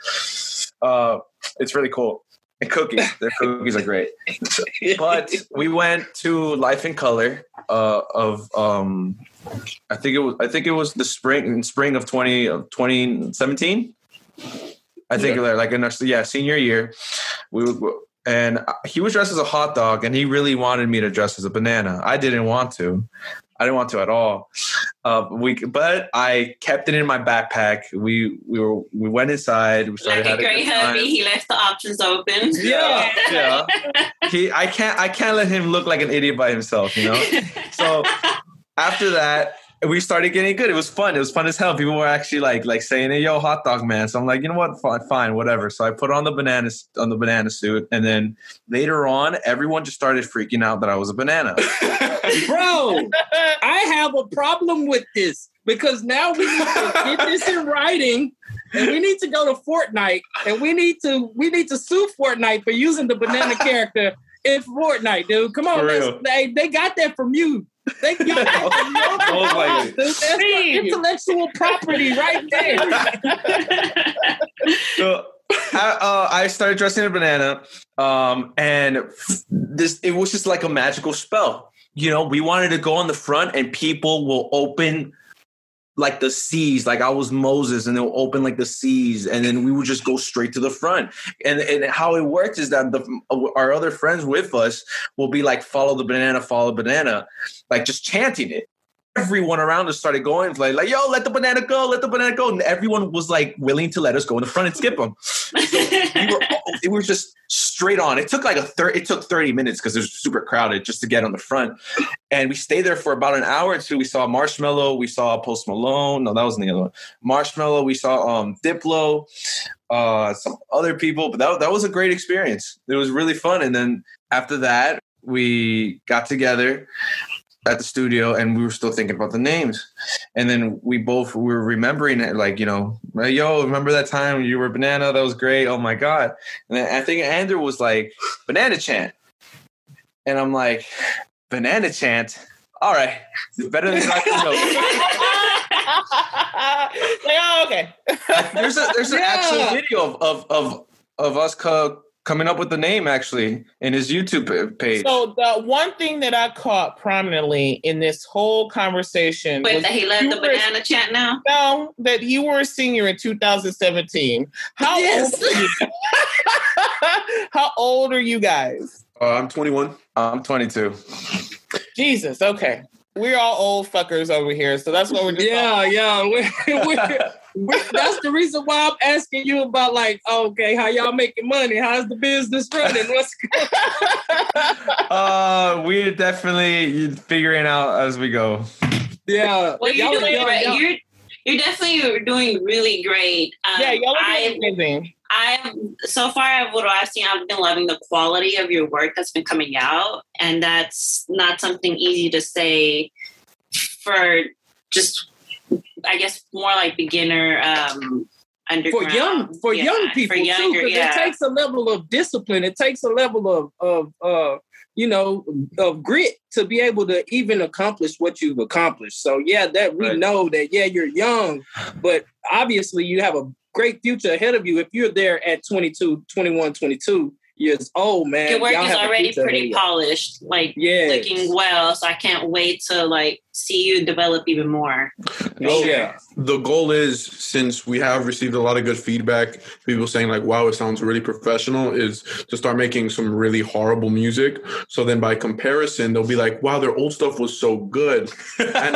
Uh, it's really cool. And cookies, their cookies are great. But we went to Life in Color uh, of um, I think it was I think it was the spring in spring of 20 of 2017. I think like in our yeah senior year, we would, and he was dressed as a hot dog, and he really wanted me to dress as a banana. I didn't want to. I didn't want to at all. Uh, we, but I kept it in my backpack. We we were we went inside. We started Like a great hubby, he left the options open. Yeah, yeah. He, I can't, I can't let him look like an idiot by himself. You know. So after that, we started getting good. It was fun. It was fun as hell. People were actually like, like saying, "Hey, yo, hot dog man." So I'm like, you know what? Fine, fine, whatever. So I put on the banana on the banana suit, and then later on, everyone just started freaking out that I was a banana. Bro, I have a problem with this because now we need to get this in writing. And we need to go to Fortnite and we need to we need to sue Fortnite for using the banana character in Fortnite, dude. Come on, For let's- real. they they got that from you. They got that from your Most dude. That's the intellectual property right there. so I, uh, I started dressing a banana, um, and this it was just like a magical spell. You know, we wanted to go on the front, and people will open like the seas, like I was Moses, and they'll open like the seas, and then we would just go straight to the front. And and how it worked is that the our other friends with us will be like, follow the banana, follow the banana, like just chanting it. Everyone around us started going like, like, yo, let the banana go, let the banana go, and everyone was like willing to let us go in the front and skip them. we were it was just straight on. It took like a third. It took thirty minutes because it was super crowded just to get on the front, and we stayed there for about an hour or two. We saw Marshmello, we saw Post Malone. No, that wasn't the other one. Marshmello. We saw um Diplo, uh, some other people, but that that was a great experience. It was really fun. And then after that, we got together at the studio and we were still thinking about the names. And then we both we were remembering it like you know yo remember that time you were banana? That was great. Oh my god. And then i think Ander was like banana chant. And i'm like banana chant? All right. It's better than I can know. like, oh, okay. there's a there's an Yeah. actual video of of of, of us co- coming up with the name actually in his youtube page So the one thing that I caught prominently in this whole conversation Wait, was that he left the banana chat now? No, that you were a senior in 2017. How Yes. old are you? How old are you guys? Uh, I'm 21. i'm 22 Jesus, okay. We're all old fuckers over here, so that's what we're just Yeah, yeah. We're, we're, we're, that's the reason why I'm asking you about like, okay, how y'all making money? How's the business running? What's going? uh we're definitely figuring out as we go yeah? Well, you're y'all- doing y'all- great. y'all- You're you're definitely doing really great. Um, Yeah, y'all are I doing amazing. I so far what I've seen, I've been loving the quality of your work that's been coming out, and that's not something easy to say for just, I guess, more like beginner um, for young for Yeah, young people for younger, too, because yeah. it takes a level of discipline. It takes a level of of uh, you know of grit to be able to even accomplish what you've accomplished. So yeah, that we Right. know that yeah, you're young, but obviously you have a great future ahead of you if you're there at 22, 21, 22 years old, oh, man. your work y'all is have already pretty of polished, like Yeah. looking well. So I can't wait to like see you develop even more. Oh yeah. The goal is since we have received a lot of good feedback, people saying like, "Wow, it sounds really professional," is to start making some really horrible music. So then, by comparison, they'll be like, "Wow, their old stuff was so good." And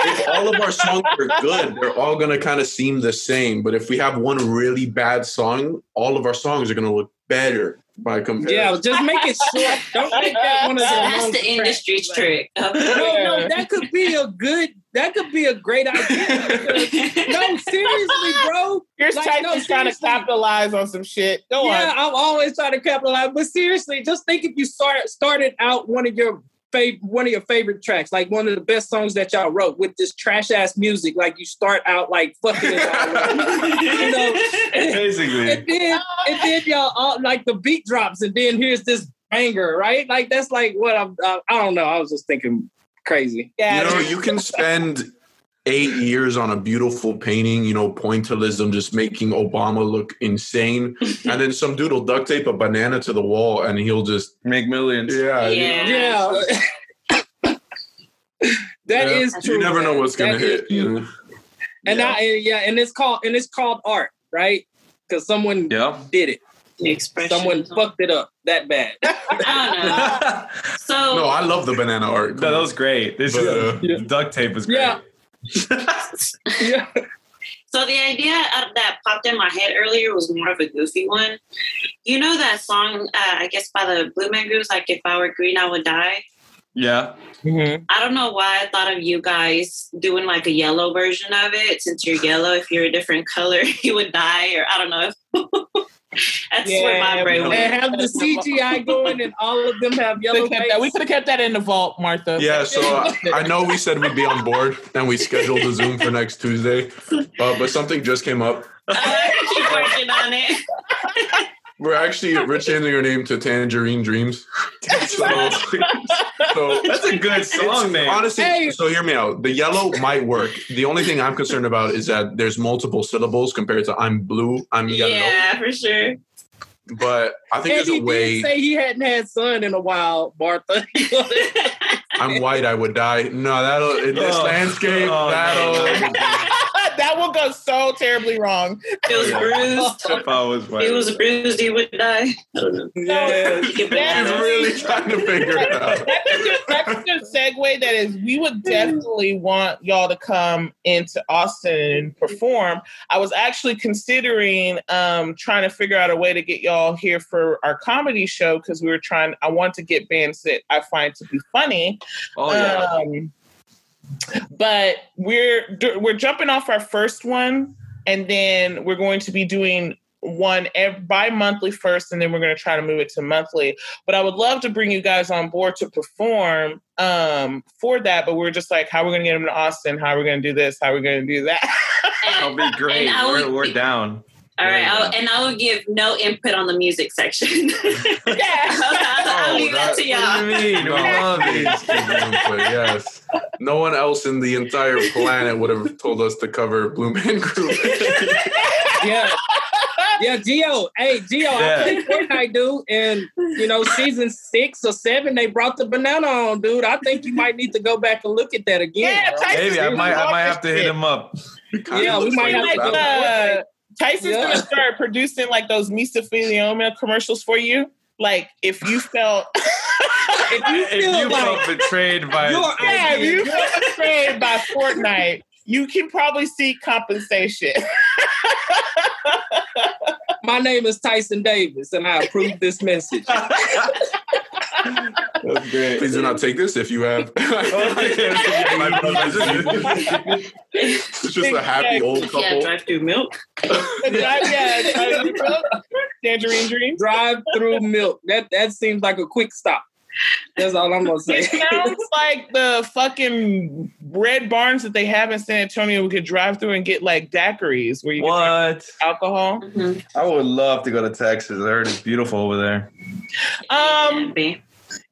if all of our songs are good, they're all gonna kind of seem the same. But if we have one really bad song, all of our songs are gonna look better by comparison. Yeah, just make it short. Don't make that one of the That's long the tracks. industry's trick. No, no, that could be a good. That could be a great idea. no, seriously, bro. You're Like, trying, no, just trying to capitalize on some shit. Go yeah, on. I'm always trying to capitalize. But seriously, just think if you start started out one of your fav- one of your favorite tracks, like one of the best songs that y'all wrote with this trash ass music, like you start out like fucking it all up. you know, and, basically and then and then y'all all, like the beat drops, and then here's this banger, right? Like that's like what I'm. Uh, I don't know. I was just thinking crazy. Yeah, You know, you can spend eight years on a beautiful painting, you know, pointillism, just making Obama look insane. And then some dude will duct tape a banana to the wall and he'll just, make millions yeah. you know. Yeah. Yeah. That Yeah. is true. You never know what's going to hit. You know? And Yeah. I, yeah, and it's called and it's called art, right? because someone Yeah. did it. Someone fucked it up that bad. I don't know. So No, I love the banana art. No, that was great. This But, uh, Yeah. duct tape was great. Yeah. yeah. So the idea of that popped in my head earlier was more of a goofy one. You know that song, uh, I guess by the Blue Man Groups, like "If I Were Green, I Would Die." Yeah. Mhm. I don't know why I thought of you guys doing like a yellow version of it. Since you're yellow, if you're a different color, you would die, or I don't know. That's where my brain went. And have the CGI going, and all of them have yellow Could've kept that- We could have kept that in the vault, Martha. Yeah, so I, I know we said we'd be on board and we scheduled a Zoom for next Tuesday, uh, but something just came up. I keep working on it. We're actually we're changing our name to Tangerine Dreams. So, so That's a good song name. honestly, Hey. so hear me out. The yellow might work. The only thing I'm concerned about is that there's multiple syllables compared to I'm blue, I'm yellow. Yeah, for sure. But I think And there's he a way. did say he hadn't had sun in a while, Martha. I'm white, I would die. No, that'll in this Oh. landscape. Oh, that'll. that will go so terribly wrong. It was bruised. If I was white. He was bruised. He would die. I don't know. yeah. You can Yeah. He's really trying to figure it out. That's a good, that's a good segue. That is, we would definitely want y'all to come into Austin and perform. I was actually considering um, trying to figure out a way to get y'all here for our comedy show because we were trying. I want to get bands that I find to be funny. Oh yeah. Um, but we're we're jumping off our first one, and then we're going to be doing one ev- bi-monthly first, and then we're going to try to move it to monthly. But I would love to bring you guys on board to perform um, for that. But we're just like, how are we going to get them to Austin? How are we going to do this? How are we going to do that? That'll be great. And I We're, would- we're down. All right, I'll, and I will give no input on the music section. yeah. I'll leave that, to y'all. do you mean? We love Please it. give me input, yes. No one else in the entire planet would have told us to cover Blue Man Group. yeah. Yeah, Gio. Hey, Gio, Yeah. I think Fortnite, dude. And, you know, season six or seven, they brought the banana on, dude. I think you might need to go back and look at that again. Yeah. Tyson- Maybe I might. I might have to hit him up. Yeah, we might have like, to go. uh, Tyson's Yeah. gonna start producing like those mesothelioma commercials for you. Like if you felt If you If feel you like felt betrayed by, your yeah, if you idea, felt betrayed by Fortnite, you can probably seek compensation. my name is Tyson Davis, and I approve this message. that's great. Please do not take this if you have. it's just a happy old Yeah, couple. drive through milk. yeah, tangerine dreams. Drive through milk. That that seems like a quick stop. That's all I'm gonna say. It sounds like the fucking red barns that they have in San Antonio. We could drive through and get like daiquiris where you What? alcohol. Mhm. I would love to go to Texas. I heard it's beautiful over there. Um, Be.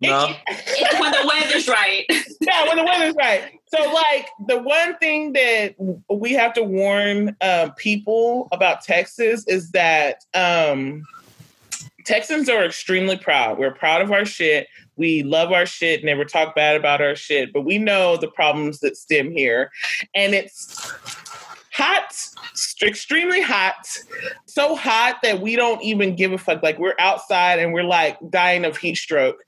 No. It's when the weather's right. yeah, when the weather's right. So, like, the one thing that we have to warn uh, people about Texas is that um, Texans are extremely proud. We're proud of our shit. We love our shit, never talk bad about our shit, but we know the problems that stem here. And it's hot, extremely hot, so hot that we don't even give a fuck. Like, we're outside and we're like dying of heat stroke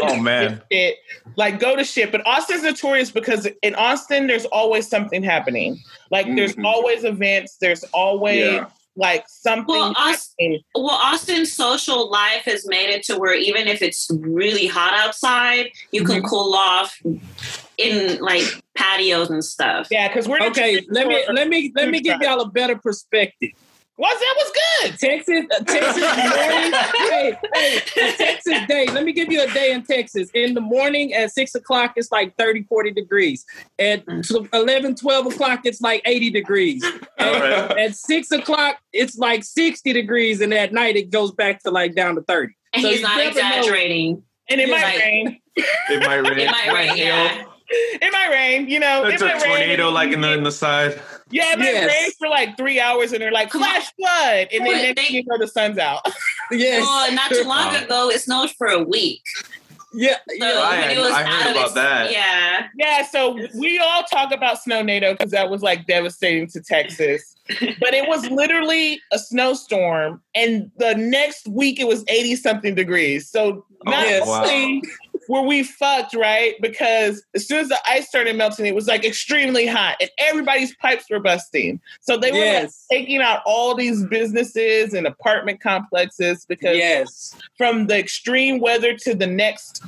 Oh man. it like go to shit. But Austin's notorious because in Austin there's always something happening. Like there's Mhm. always events. There's always Yeah. Like something. Well, Austin. Well, Austin's social life has made it to where even if it's really hot outside, you can cool off in like patios and stuff. yeah, because we're Okay, let me let me let me give y'all a better perspective. Was that was good? Texas, a Texas morning. hey, hey, Texas day. Let me give you a day in Texas. In the morning at six o'clock, it's like 30, 40 degrees. At tw- 11, 12 o'clock, it's like 80 degrees. At, right. at six o'clock, it's like 60 degrees. And at night, it goes back to like down to 30. And So he's not never know. exaggerating. And it might like- rain. It might rain. It might rain, yeah. It might rain. You know, It's it a might rain. tornado like in the in the side. yeah, it might Yes. rain for like three hours, and they're like flash flood, and then next they- thing you know, the sun's out. Yes. Well, not too long Wow. ago, it snowed for a week. Yeah, So yeah. I- when it was I heard about its- that. Yeah. Yeah, so we all talk about snow NATO because that was like devastating to Texas. But it was literally a snowstorm, and the next week it was 80 something degrees. So not oh, yes. wow. Only were we fucked, right? Because as soon as the ice started melting, it was like extremely hot, and everybody's pipes were busting. So they were like, taking out all these businesses and apartment complexes because Yes. from the extreme weather to the next,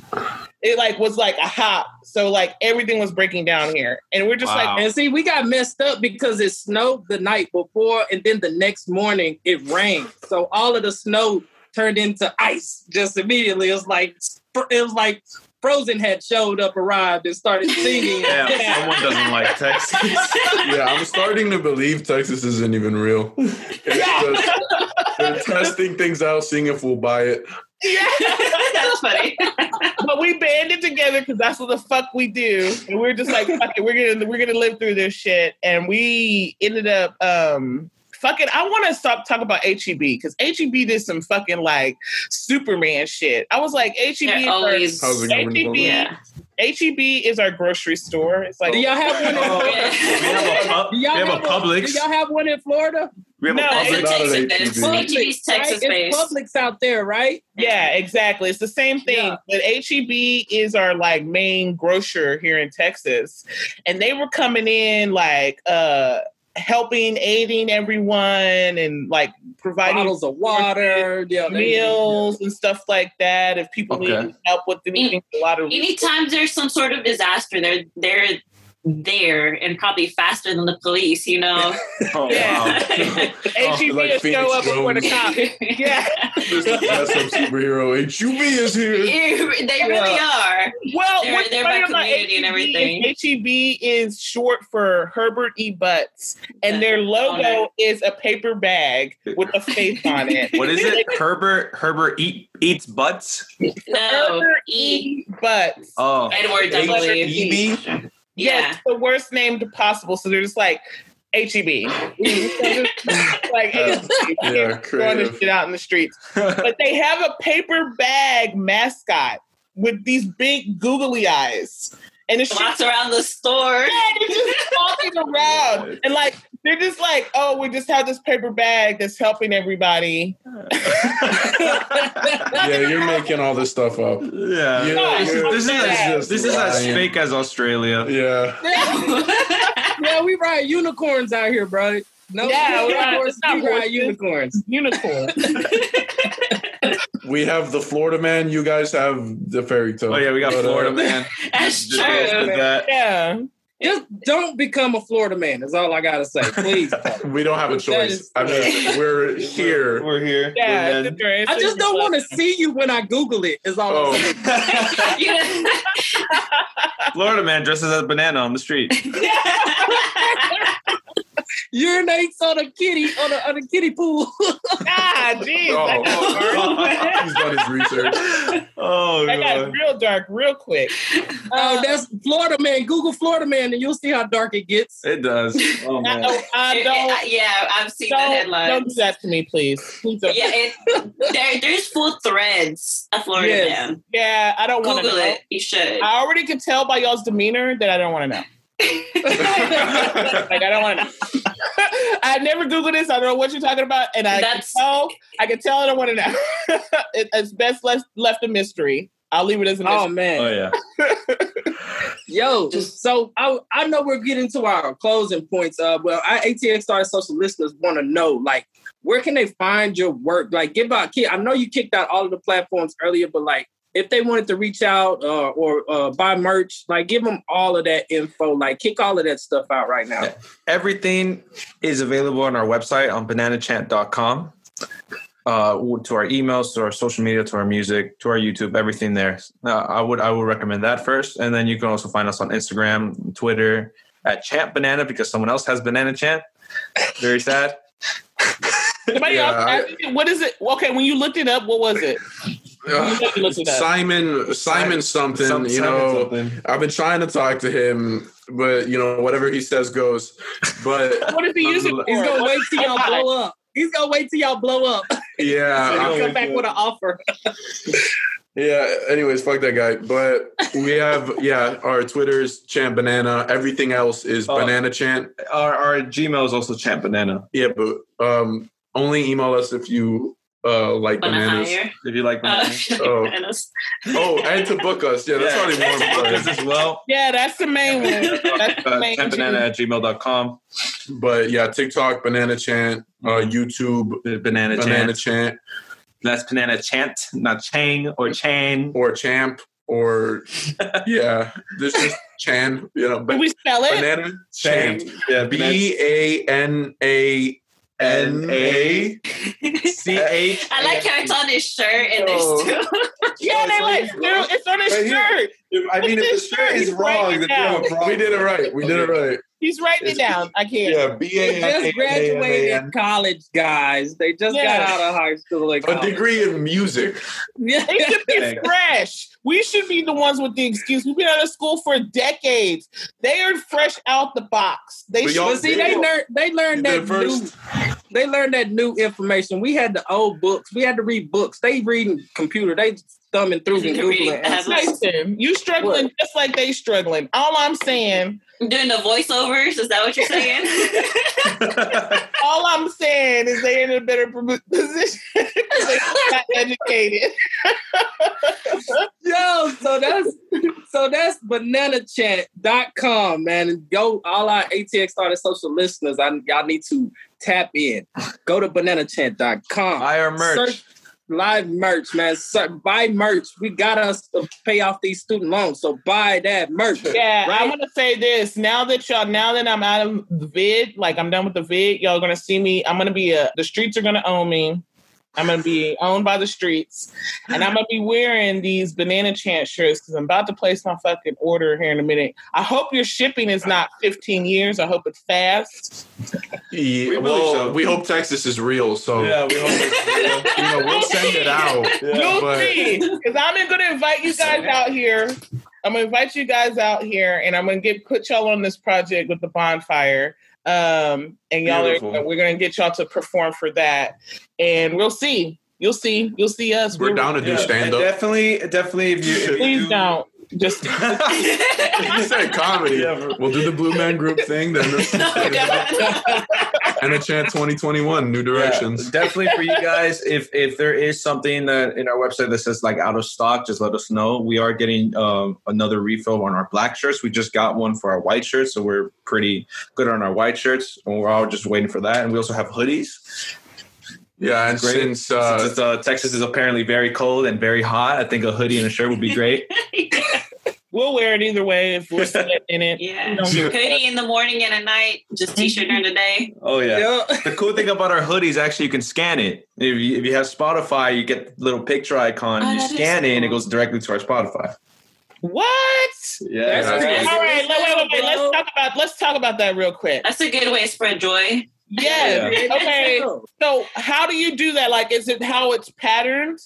it like was like a hop. So like everything was breaking down here, and we're just Wow. like, And see, we got messed up because it snowed the night before, and then the next morning it rained. So all of the snow turned into ice just immediately. It was like it was like Frozen had showed up, arrived, and started singing. Yeah, someone doesn't like Texas. yeah, I'm starting to believe Texas isn't even real. It's just, they're testing things out, seeing if we'll buy it. Yeah, that's funny. but we banded together because that's what the fuck we do, and we're just like, fuck it, we're gonna we're gonna live through this shit, and we ended up. um Fucking, I want to stop talking about HEB because HEB did some fucking like Superman shit. I was like, HEB, They're is our- always. How's it going? HEB, HEB is our grocery store. It's like Do y'all have one? In, Oh, we have a, pub, do we y'all have a Publix. Do y'all have one in Florida? We have No, a It's it's Publix. Texas. HEB. It's HEB's Texas right? based. It's Publix out there, right? Yeah, exactly. It's the same thing. Yeah. But HEB is our like main grocer here in Texas. And they were coming in like uh helping, aiding everyone and like providing Bottles of water, yeah, meals and stuff like that. If people Okay. need help with anything, a lot of Anytime there's some sort of disaster, they're they're there and probably faster than the police. You know. Oh, Yeah. Oh, wow. HEB like will show up before the Jones. cops. Yeah. That's some superhero. HUB is here. they really are. Well, They're- what's they're funny about about community and everything. is HEB is short for Herbert E. Butts, and their logo is a paper bag with a face on it. What is it? Herbert Herbert eat, eats butts. No, Herbert E. Butts. Oh, Edwards, I believe. Yeah, Yeah. the worst name possible. So they're just like HEB. like Yeah, throwing this shit out in the streets. But they have a paper bag mascot with these big googly eyes. And it's Walks around the store. Yeah, they're just walking around. And like they're just like, oh, we just have this paper bag that's helping everybody. Yeah, you're making all this stuff up. yeah. Yeah, This is this is as, just this is as fake as Australia. Yeah. yeah, we ride unicorns out here, bro. No, Yeah, we we ride- ride, it's we ride horses. unicorns. Unicorn. We have the Florida man. You guys have the fairy tale. Oh yeah, we got But, uh, Florida man. That's true. that. yeah. Just don't become a Florida man. Is all I gotta say. Please. We don't have a choice. is- I mean, we're here. We're here. Yeah. We're it's men. different. It's I just don't want to see you when I Google it. Is all Oh. I'm saying. Yeah. Florida man dresses as a banana on the street. Urinates on a kitty on a, on a kiddie pool. Ah, jeez. Oh, that he's done his research. Oh That got real dark real quick. Oh, that's Florida man. Google Florida man, and you'll see how dark it gets. It does. Oh I man. don't, I don't, yeah, I've seen the don't, headlines. don't do that to me, please. Please don't. Yeah, it, there, there's full threads of Florida Yes. man. Yeah, I don't want to Google know. it. You should. I already could tell by y'all's demeanor that I don't want to know. like I don't want to. I never Googled this. I don't know what you're talking about, and I That's- can tell. I can tell I don't want to know. it, it's best left left a mystery. I'll leave it as a mystery. Oh man. Oh yeah. Yo, so I I know we're getting to our closing points. Uh, well, our ATX Artist Social listeners want to know, like, where can they find your work? Like, give out. Kid, I know you kicked out all of the platforms earlier, but like, if they wanted to reach out uh, or uh, buy merch, like, give them all of that info. Like, kick all of that stuff out right now. Everything is available on our website on bananachant.com. Uh, to our emails, to our social media, to our music, to our YouTube, everything there. Uh, I would I would recommend that first, and then you can also find us on Instagram, Twitter at Chant Banana because someone else has Banana Chant. Very sad. Somebody Yeah, else, what is it? Okay, when you looked it up, what was it? Uh, You looked it up. Simon, Simon something, Some- you know. something. I've been trying to talk to him, but you know, whatever he says goes. But What is he using He's gonna wait till y'all blow up. He's gonna wait till y'all blow up. yeah, He'll I- come back with an offer. Yeah. Anyways, fuck that guy. But we have yeah, our Twitter's chant banana. Everything else is Oh. banana chant. Our, our Gmail is also Chant Banana. Yeah, but um, only email us if you uh like On a bananas. higher. If you like Uh, bananas. Oh. bananas. Oh, and to book us. Yeah, that's Yeah. probably more Book us important. as well. Yeah, that's the main one. That's the Uh, main chantbanana at gmail.com. But yeah, TikTok, banana chant, uh, YouTube, The Banana, banana Chant. chant, That's Banana Chant, not Chang or Chain. or champ, or yeah, this is Chan. You know, Can ba- we spell it? banana chant. Yeah, B A N A N A. C H. I like how it's on his shirt and there's two. Yeah, they like, dude, it's on his shirt. I mean, if the shirt is wrong, then you have a problem. We did it right. We did it right. He's writing it down. I can't. Yeah, B A They N A just graduated college, guys. They just got out of high school. and A degree in music. Yeah. They should be Yeah. fresh. We should be the ones with the excuse. We've been out of school for decades. They are fresh out the box. They should. y'all see, they learned they learned that did new they learned that new information. We had the old books. We had to read books. They reading computer. They thumbing through and googling. answers. tablets. You struggling just like they struggling. All I'm saying, Doing the voiceovers, is that what you're saying? all I'm saying is they're in a better position because they got educated. Yo, so that's so that's bananachant.com, man. And go all our ATX Artist Social listeners. I, y'all need to tap in. Go to bananachant.com. Buy our merch. Search live merch, man. Ser- buy merch. We got us uh, to pay off these student loans, so buy that merch. Yeah, Right? I'm gonna say this. Now that y'all, now that I'm out of the vid, like I'm done with the vid, y'all gonna see me. I'm gonna be a. The streets are gonna own me. I'm gonna be owned by the streets, and I'm gonna be wearing these banana chant shirts because I'm about to place my fucking order here in a minute. I hope your shipping is not 15 years. I hope it's fast. Yeah, really well, should. we hope Texas is real, so Yeah, we hope it's- you know we'll send it out. You'll but- see, because I'm gonna invite you guys out here. I'm gonna invite you guys out here, and I'm gonna get put y'all on this project with the bonfire. Um, and y'all Beautiful. are we're gonna get y'all to perform for that, and we'll see. You'll see. You'll see us. We're down to do Yeah, stand up. Definitely, definitely. If you, if Please do- don't. Just You said comedy. Yeah. We'll do the Blue Man Group thing, then and a chant 2021, new Yeah, directions. definitely for you guys. If if there is something that in our website that says like out of stock, just let us know. We are getting um, another refill on our black shirts. We just got one for our white shirts, so we're pretty good on our white shirts. And we're all just waiting for that. And we also have hoodies. Yeah, and Great. since uh, Since uh, Texas is apparently very cold and very hot, I think a hoodie and a shirt would be great. we'll wear it either way if we're still in it. yeah. We don't give a fuck. Hoodie in the morning and at night, just mm-hmm. t-shirt during the day. Oh yeah. Yeah. The cool thing about our hoodies, actually, you can scan it. If you, if you have Spotify, you get the little picture icon. Oh, you that is scan it, and it goes directly to our Spotify. What? Yeah, That's Yeah. crazy. All right, wait, wait, wait, wait. Let's talk about let's talk about that real quick. That's a good way to spread joy. Yeah. Yeah. Okay. So how do you do that? Like, is it how it's patterned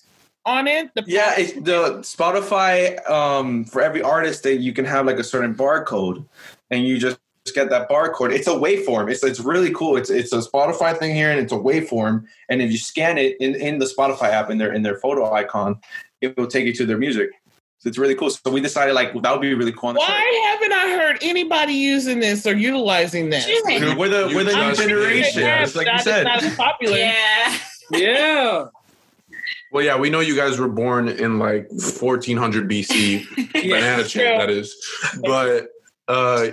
on it? The Yeah, it's the Spotify um, for every artist that you can have like a certain barcode, and you just get that barcode. It's a waveform. It's it's really cool. It's it's a Spotify thing here, and it's a waveform. And if you scan it in, in the Spotify app in their in their photo icon, it will take you to their music. So it's really cool. So we decided like that would be really cool on the Why haven't I heard anybody using this or utilizing this? She's like, show. We're the we're the new I'm sure they generation. have, Just like Not- you said. Not as popular. yeah. Yeah. Well, yeah, we know you guys were born in like 1400 BC, banana chant True. that is, but uh,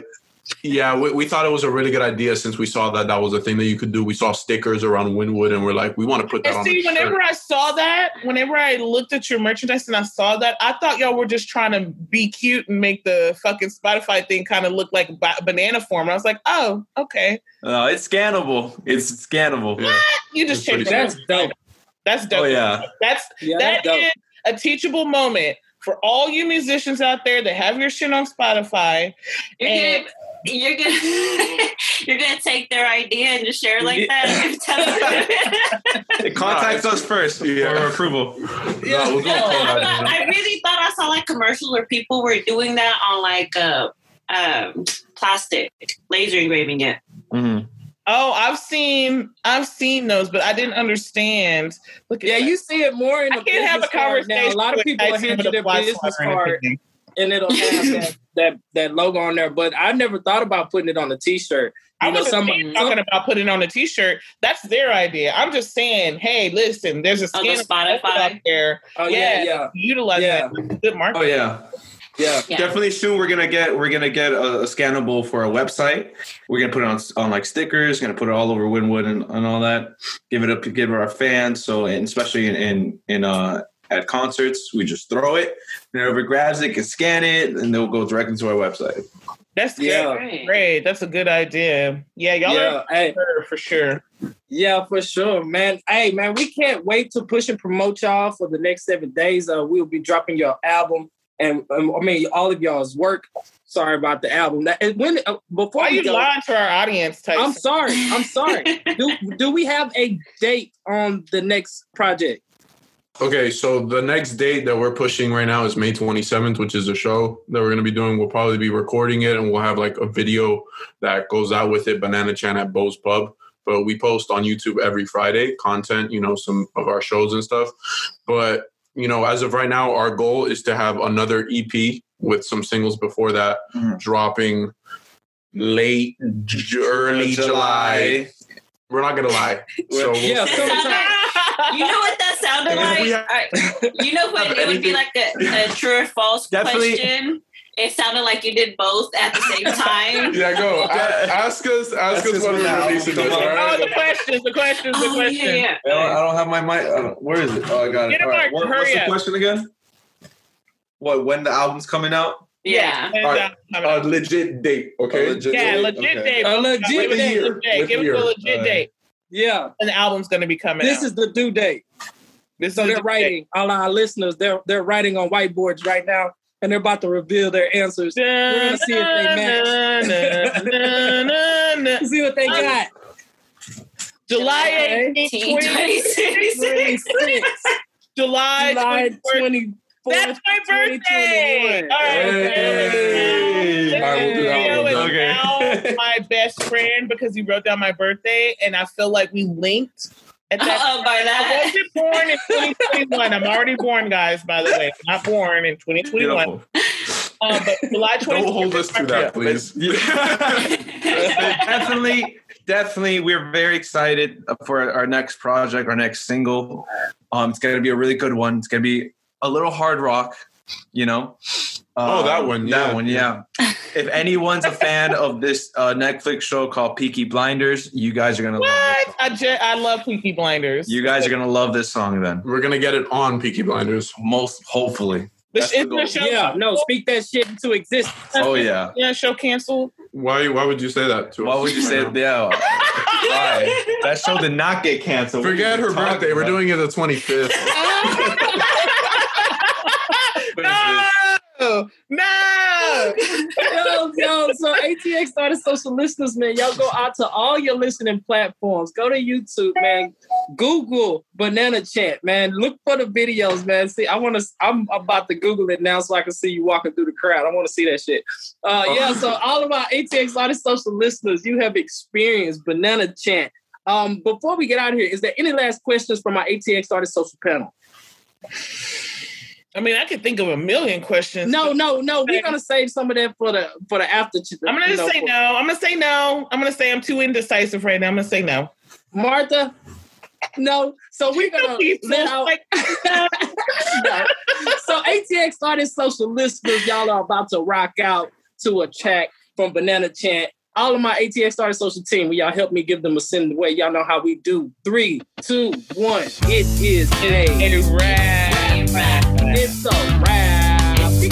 yeah, we, we thought it was a really good idea since we saw that that was a thing that you could do. We saw stickers around Wynwood, and we're like, we want to put that And on. see, whenever shirt. I saw that, whenever I looked at your merchandise and I saw that, I thought y'all were just trying to be cute and make the fucking Spotify thing kind of look like ba- banana form. And I was like, oh, okay. No, it's scannable. It's scannable. Yeah. You just It's pretty changed That's dope. That's dope. Oh yeah. That's Yeah, that that's is a teachable moment for all you musicians out there that have your shit on Spotify. You're And- gonna you're gonna you're gonna take their idea and just share it like that. It contacts us first Yeah. for approval. No, we'll go No, I'm not- I really thought I saw like commercials where people were doing that on like uh, um, plastic, laser engraving it. Mm-hmm. Oh, I've seen I've seen those, but I didn't understand. Look at Yeah, that. you see it more in I the can't have a conversation. now. A lot of people will Tyson hand with you a their business swatter and card everything. and it'll have that, that that logo on there. But I never thought about putting it on the t-shirt. I You know, wasn't some- saying talking about putting it on a t-shirt. That's their idea. I'm just saying, hey, listen, there's a Oh, the scan Spotify? out there. Oh yeah, yeah, yeah, utilize Yeah. that. Good marketing. Oh yeah. Yeah. Yeah. Definitely soon we're gonna get we're gonna get a, a scannable for a website. We're gonna put it on on like stickers. Gonna put it all over Wynwood and, and all that. Give it up to give it our fans. So and especially in in, in uh at concerts, we just throw it. And whoever grabs it can scan it, and they'll go directly to our website. That's Yeah. good. Great. Great. That's a good idea. Yeah, y'all Yeah, are hey, for, for sure. yeah, for sure, man. Hey, man, we can't wait to push and promote y'all for the next seven days. Uh, we'll be dropping your album, and um, I mean all of y'all's work. Sorry about the album. That and when uh, before Why we you go, lying to our audience, Tyson? I'm sorry. I'm sorry. do do we have a date on the next project? Okay, so the next date that we're pushing right now is May 27th, which is a show that we're going to be doing. We'll probably be recording it and we'll have like a video that goes out with it, Banana Chant at Bo's Pub. But we post on YouTube every Friday content, you know, some of our shows and stuff. But, you know, as of right now, our goal is to have another EP with some singles before that Mhm. dropping late, j- early July. We're not going to lie. So we'll Yeah, That so- sounded- you know what that sounded like? have- Alright, You know what? It would be like a, a true or false Definitely- question. It sounded like you did both at the same time. Yeah, go. A- ask us. Ask Ask us us when when we're album releasing this. comes All. Oh, the questions, the questions, the Oh, questions. yeah, yeah. I don't, I don't have my mic. Uh, where is it? Oh, I got it. Get All right. Mark, What- what's hurry the question again? What? When the album's coming out? Yeah. And, All right. A legit date, okay? A legit yeah, date? legit Okay. date. A legit Give date. legit date. With Give us a legit All right. date. Yeah, And the album's going to be coming this out. is the due date. this So is they're the writing. All our listeners, they're they're writing on whiteboards right now, and they're about to reveal their answers. We're gonna see if they match. See what they um, got. July 18th, 1826. 26, July, July 24th. 24th. That's my birthday. All right. Hey. This All right, we'll do that one. is Okay. now my best friend because he wrote down my birthday, and I feel like we linked. At that Uh-oh, by I that. wasn't born in 2021. I'm already born, guys. By the way, not born in 2021. Beautiful. Um, but July 24th. Don't hold us to that, please. definitely, definitely, we're very excited for our next project, our next single. Um, it's gonna be a really good one. It's gonna be a little hard rock, you know. Oh, that Um, one, That one, yeah. If anyone's a fan of this uh, Netflix show called Peaky Blinders, you guys are gonna love What? this I, song. ju- I love Peaky Blinders. You guys are gonna love this song. Then, We're gonna get it on Peaky Blinders. most hopefully. The, That's the isn't the goal. show Yeah, no, speak that shit into existence. Oh yeah. Yeah, show canceled. Why? Why would you say that to us? Why would you say right now? yeah? Why? That show did not get canceled. What Forget you her talking birthday. We're about? doing it the 25th. no, no. yo, yo, so ATX artist social listeners, man. Y'all go out to all your listening platforms. Go to YouTube, man. Google Banana Chant, man. Look for the videos, man. See, I want to. I'm about to Google it now so I can see you walking through the crowd. I want to see that shit. Uh, yeah. So all of our ATX artist social listeners, you have experienced Banana Chant. Um, before we get out of here, is there any last questions from my ATX artist social panel? I mean, I could think of a million questions. No, no, no. We're gonna save some of that for the for the after. I'm gonna you know, say no. I'm gonna say no. I'm gonna say I'm too indecisive right now. I'm gonna say no. Martha. No, so we're gonna let out. like, No. So ATX artist social listeners, y'all are about to rock out to a track from Banana Chant. All of my ATX artist social team, will y'all help me give them a send away? Y'all know how we do. Three, two, one. It is a. a rap. It's a wrap. You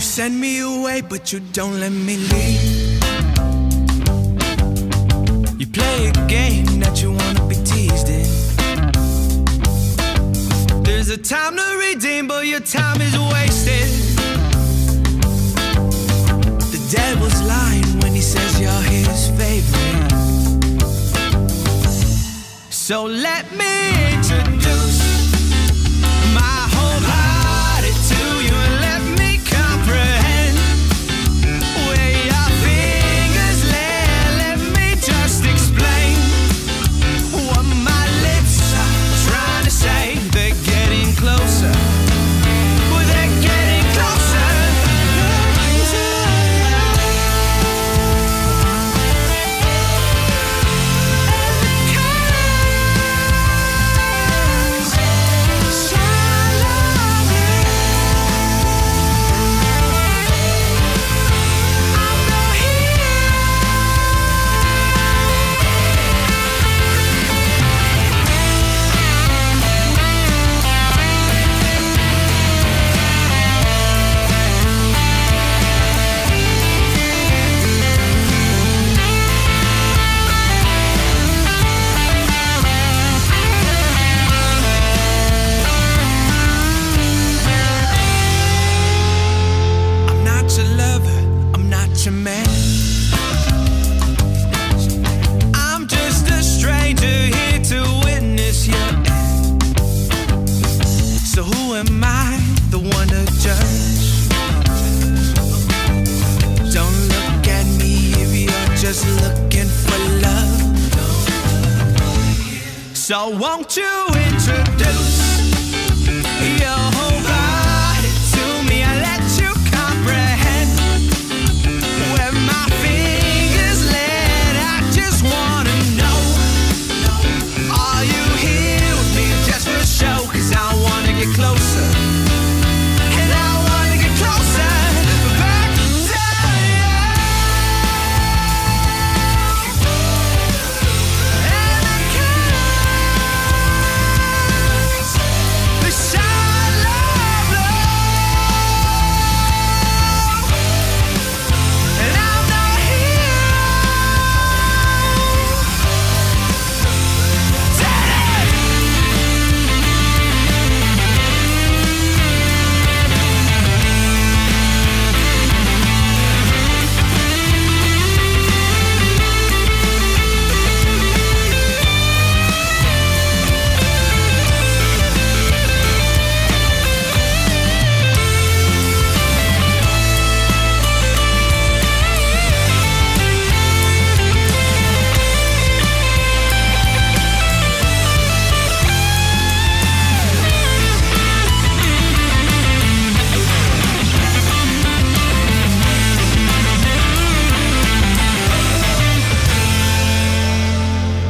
send me away, but you don't let me leave. You play a game that you wanna be teased in. A time to redeem, but your time is wasted. The devil's lying when he says you're his favorite. So let me introduce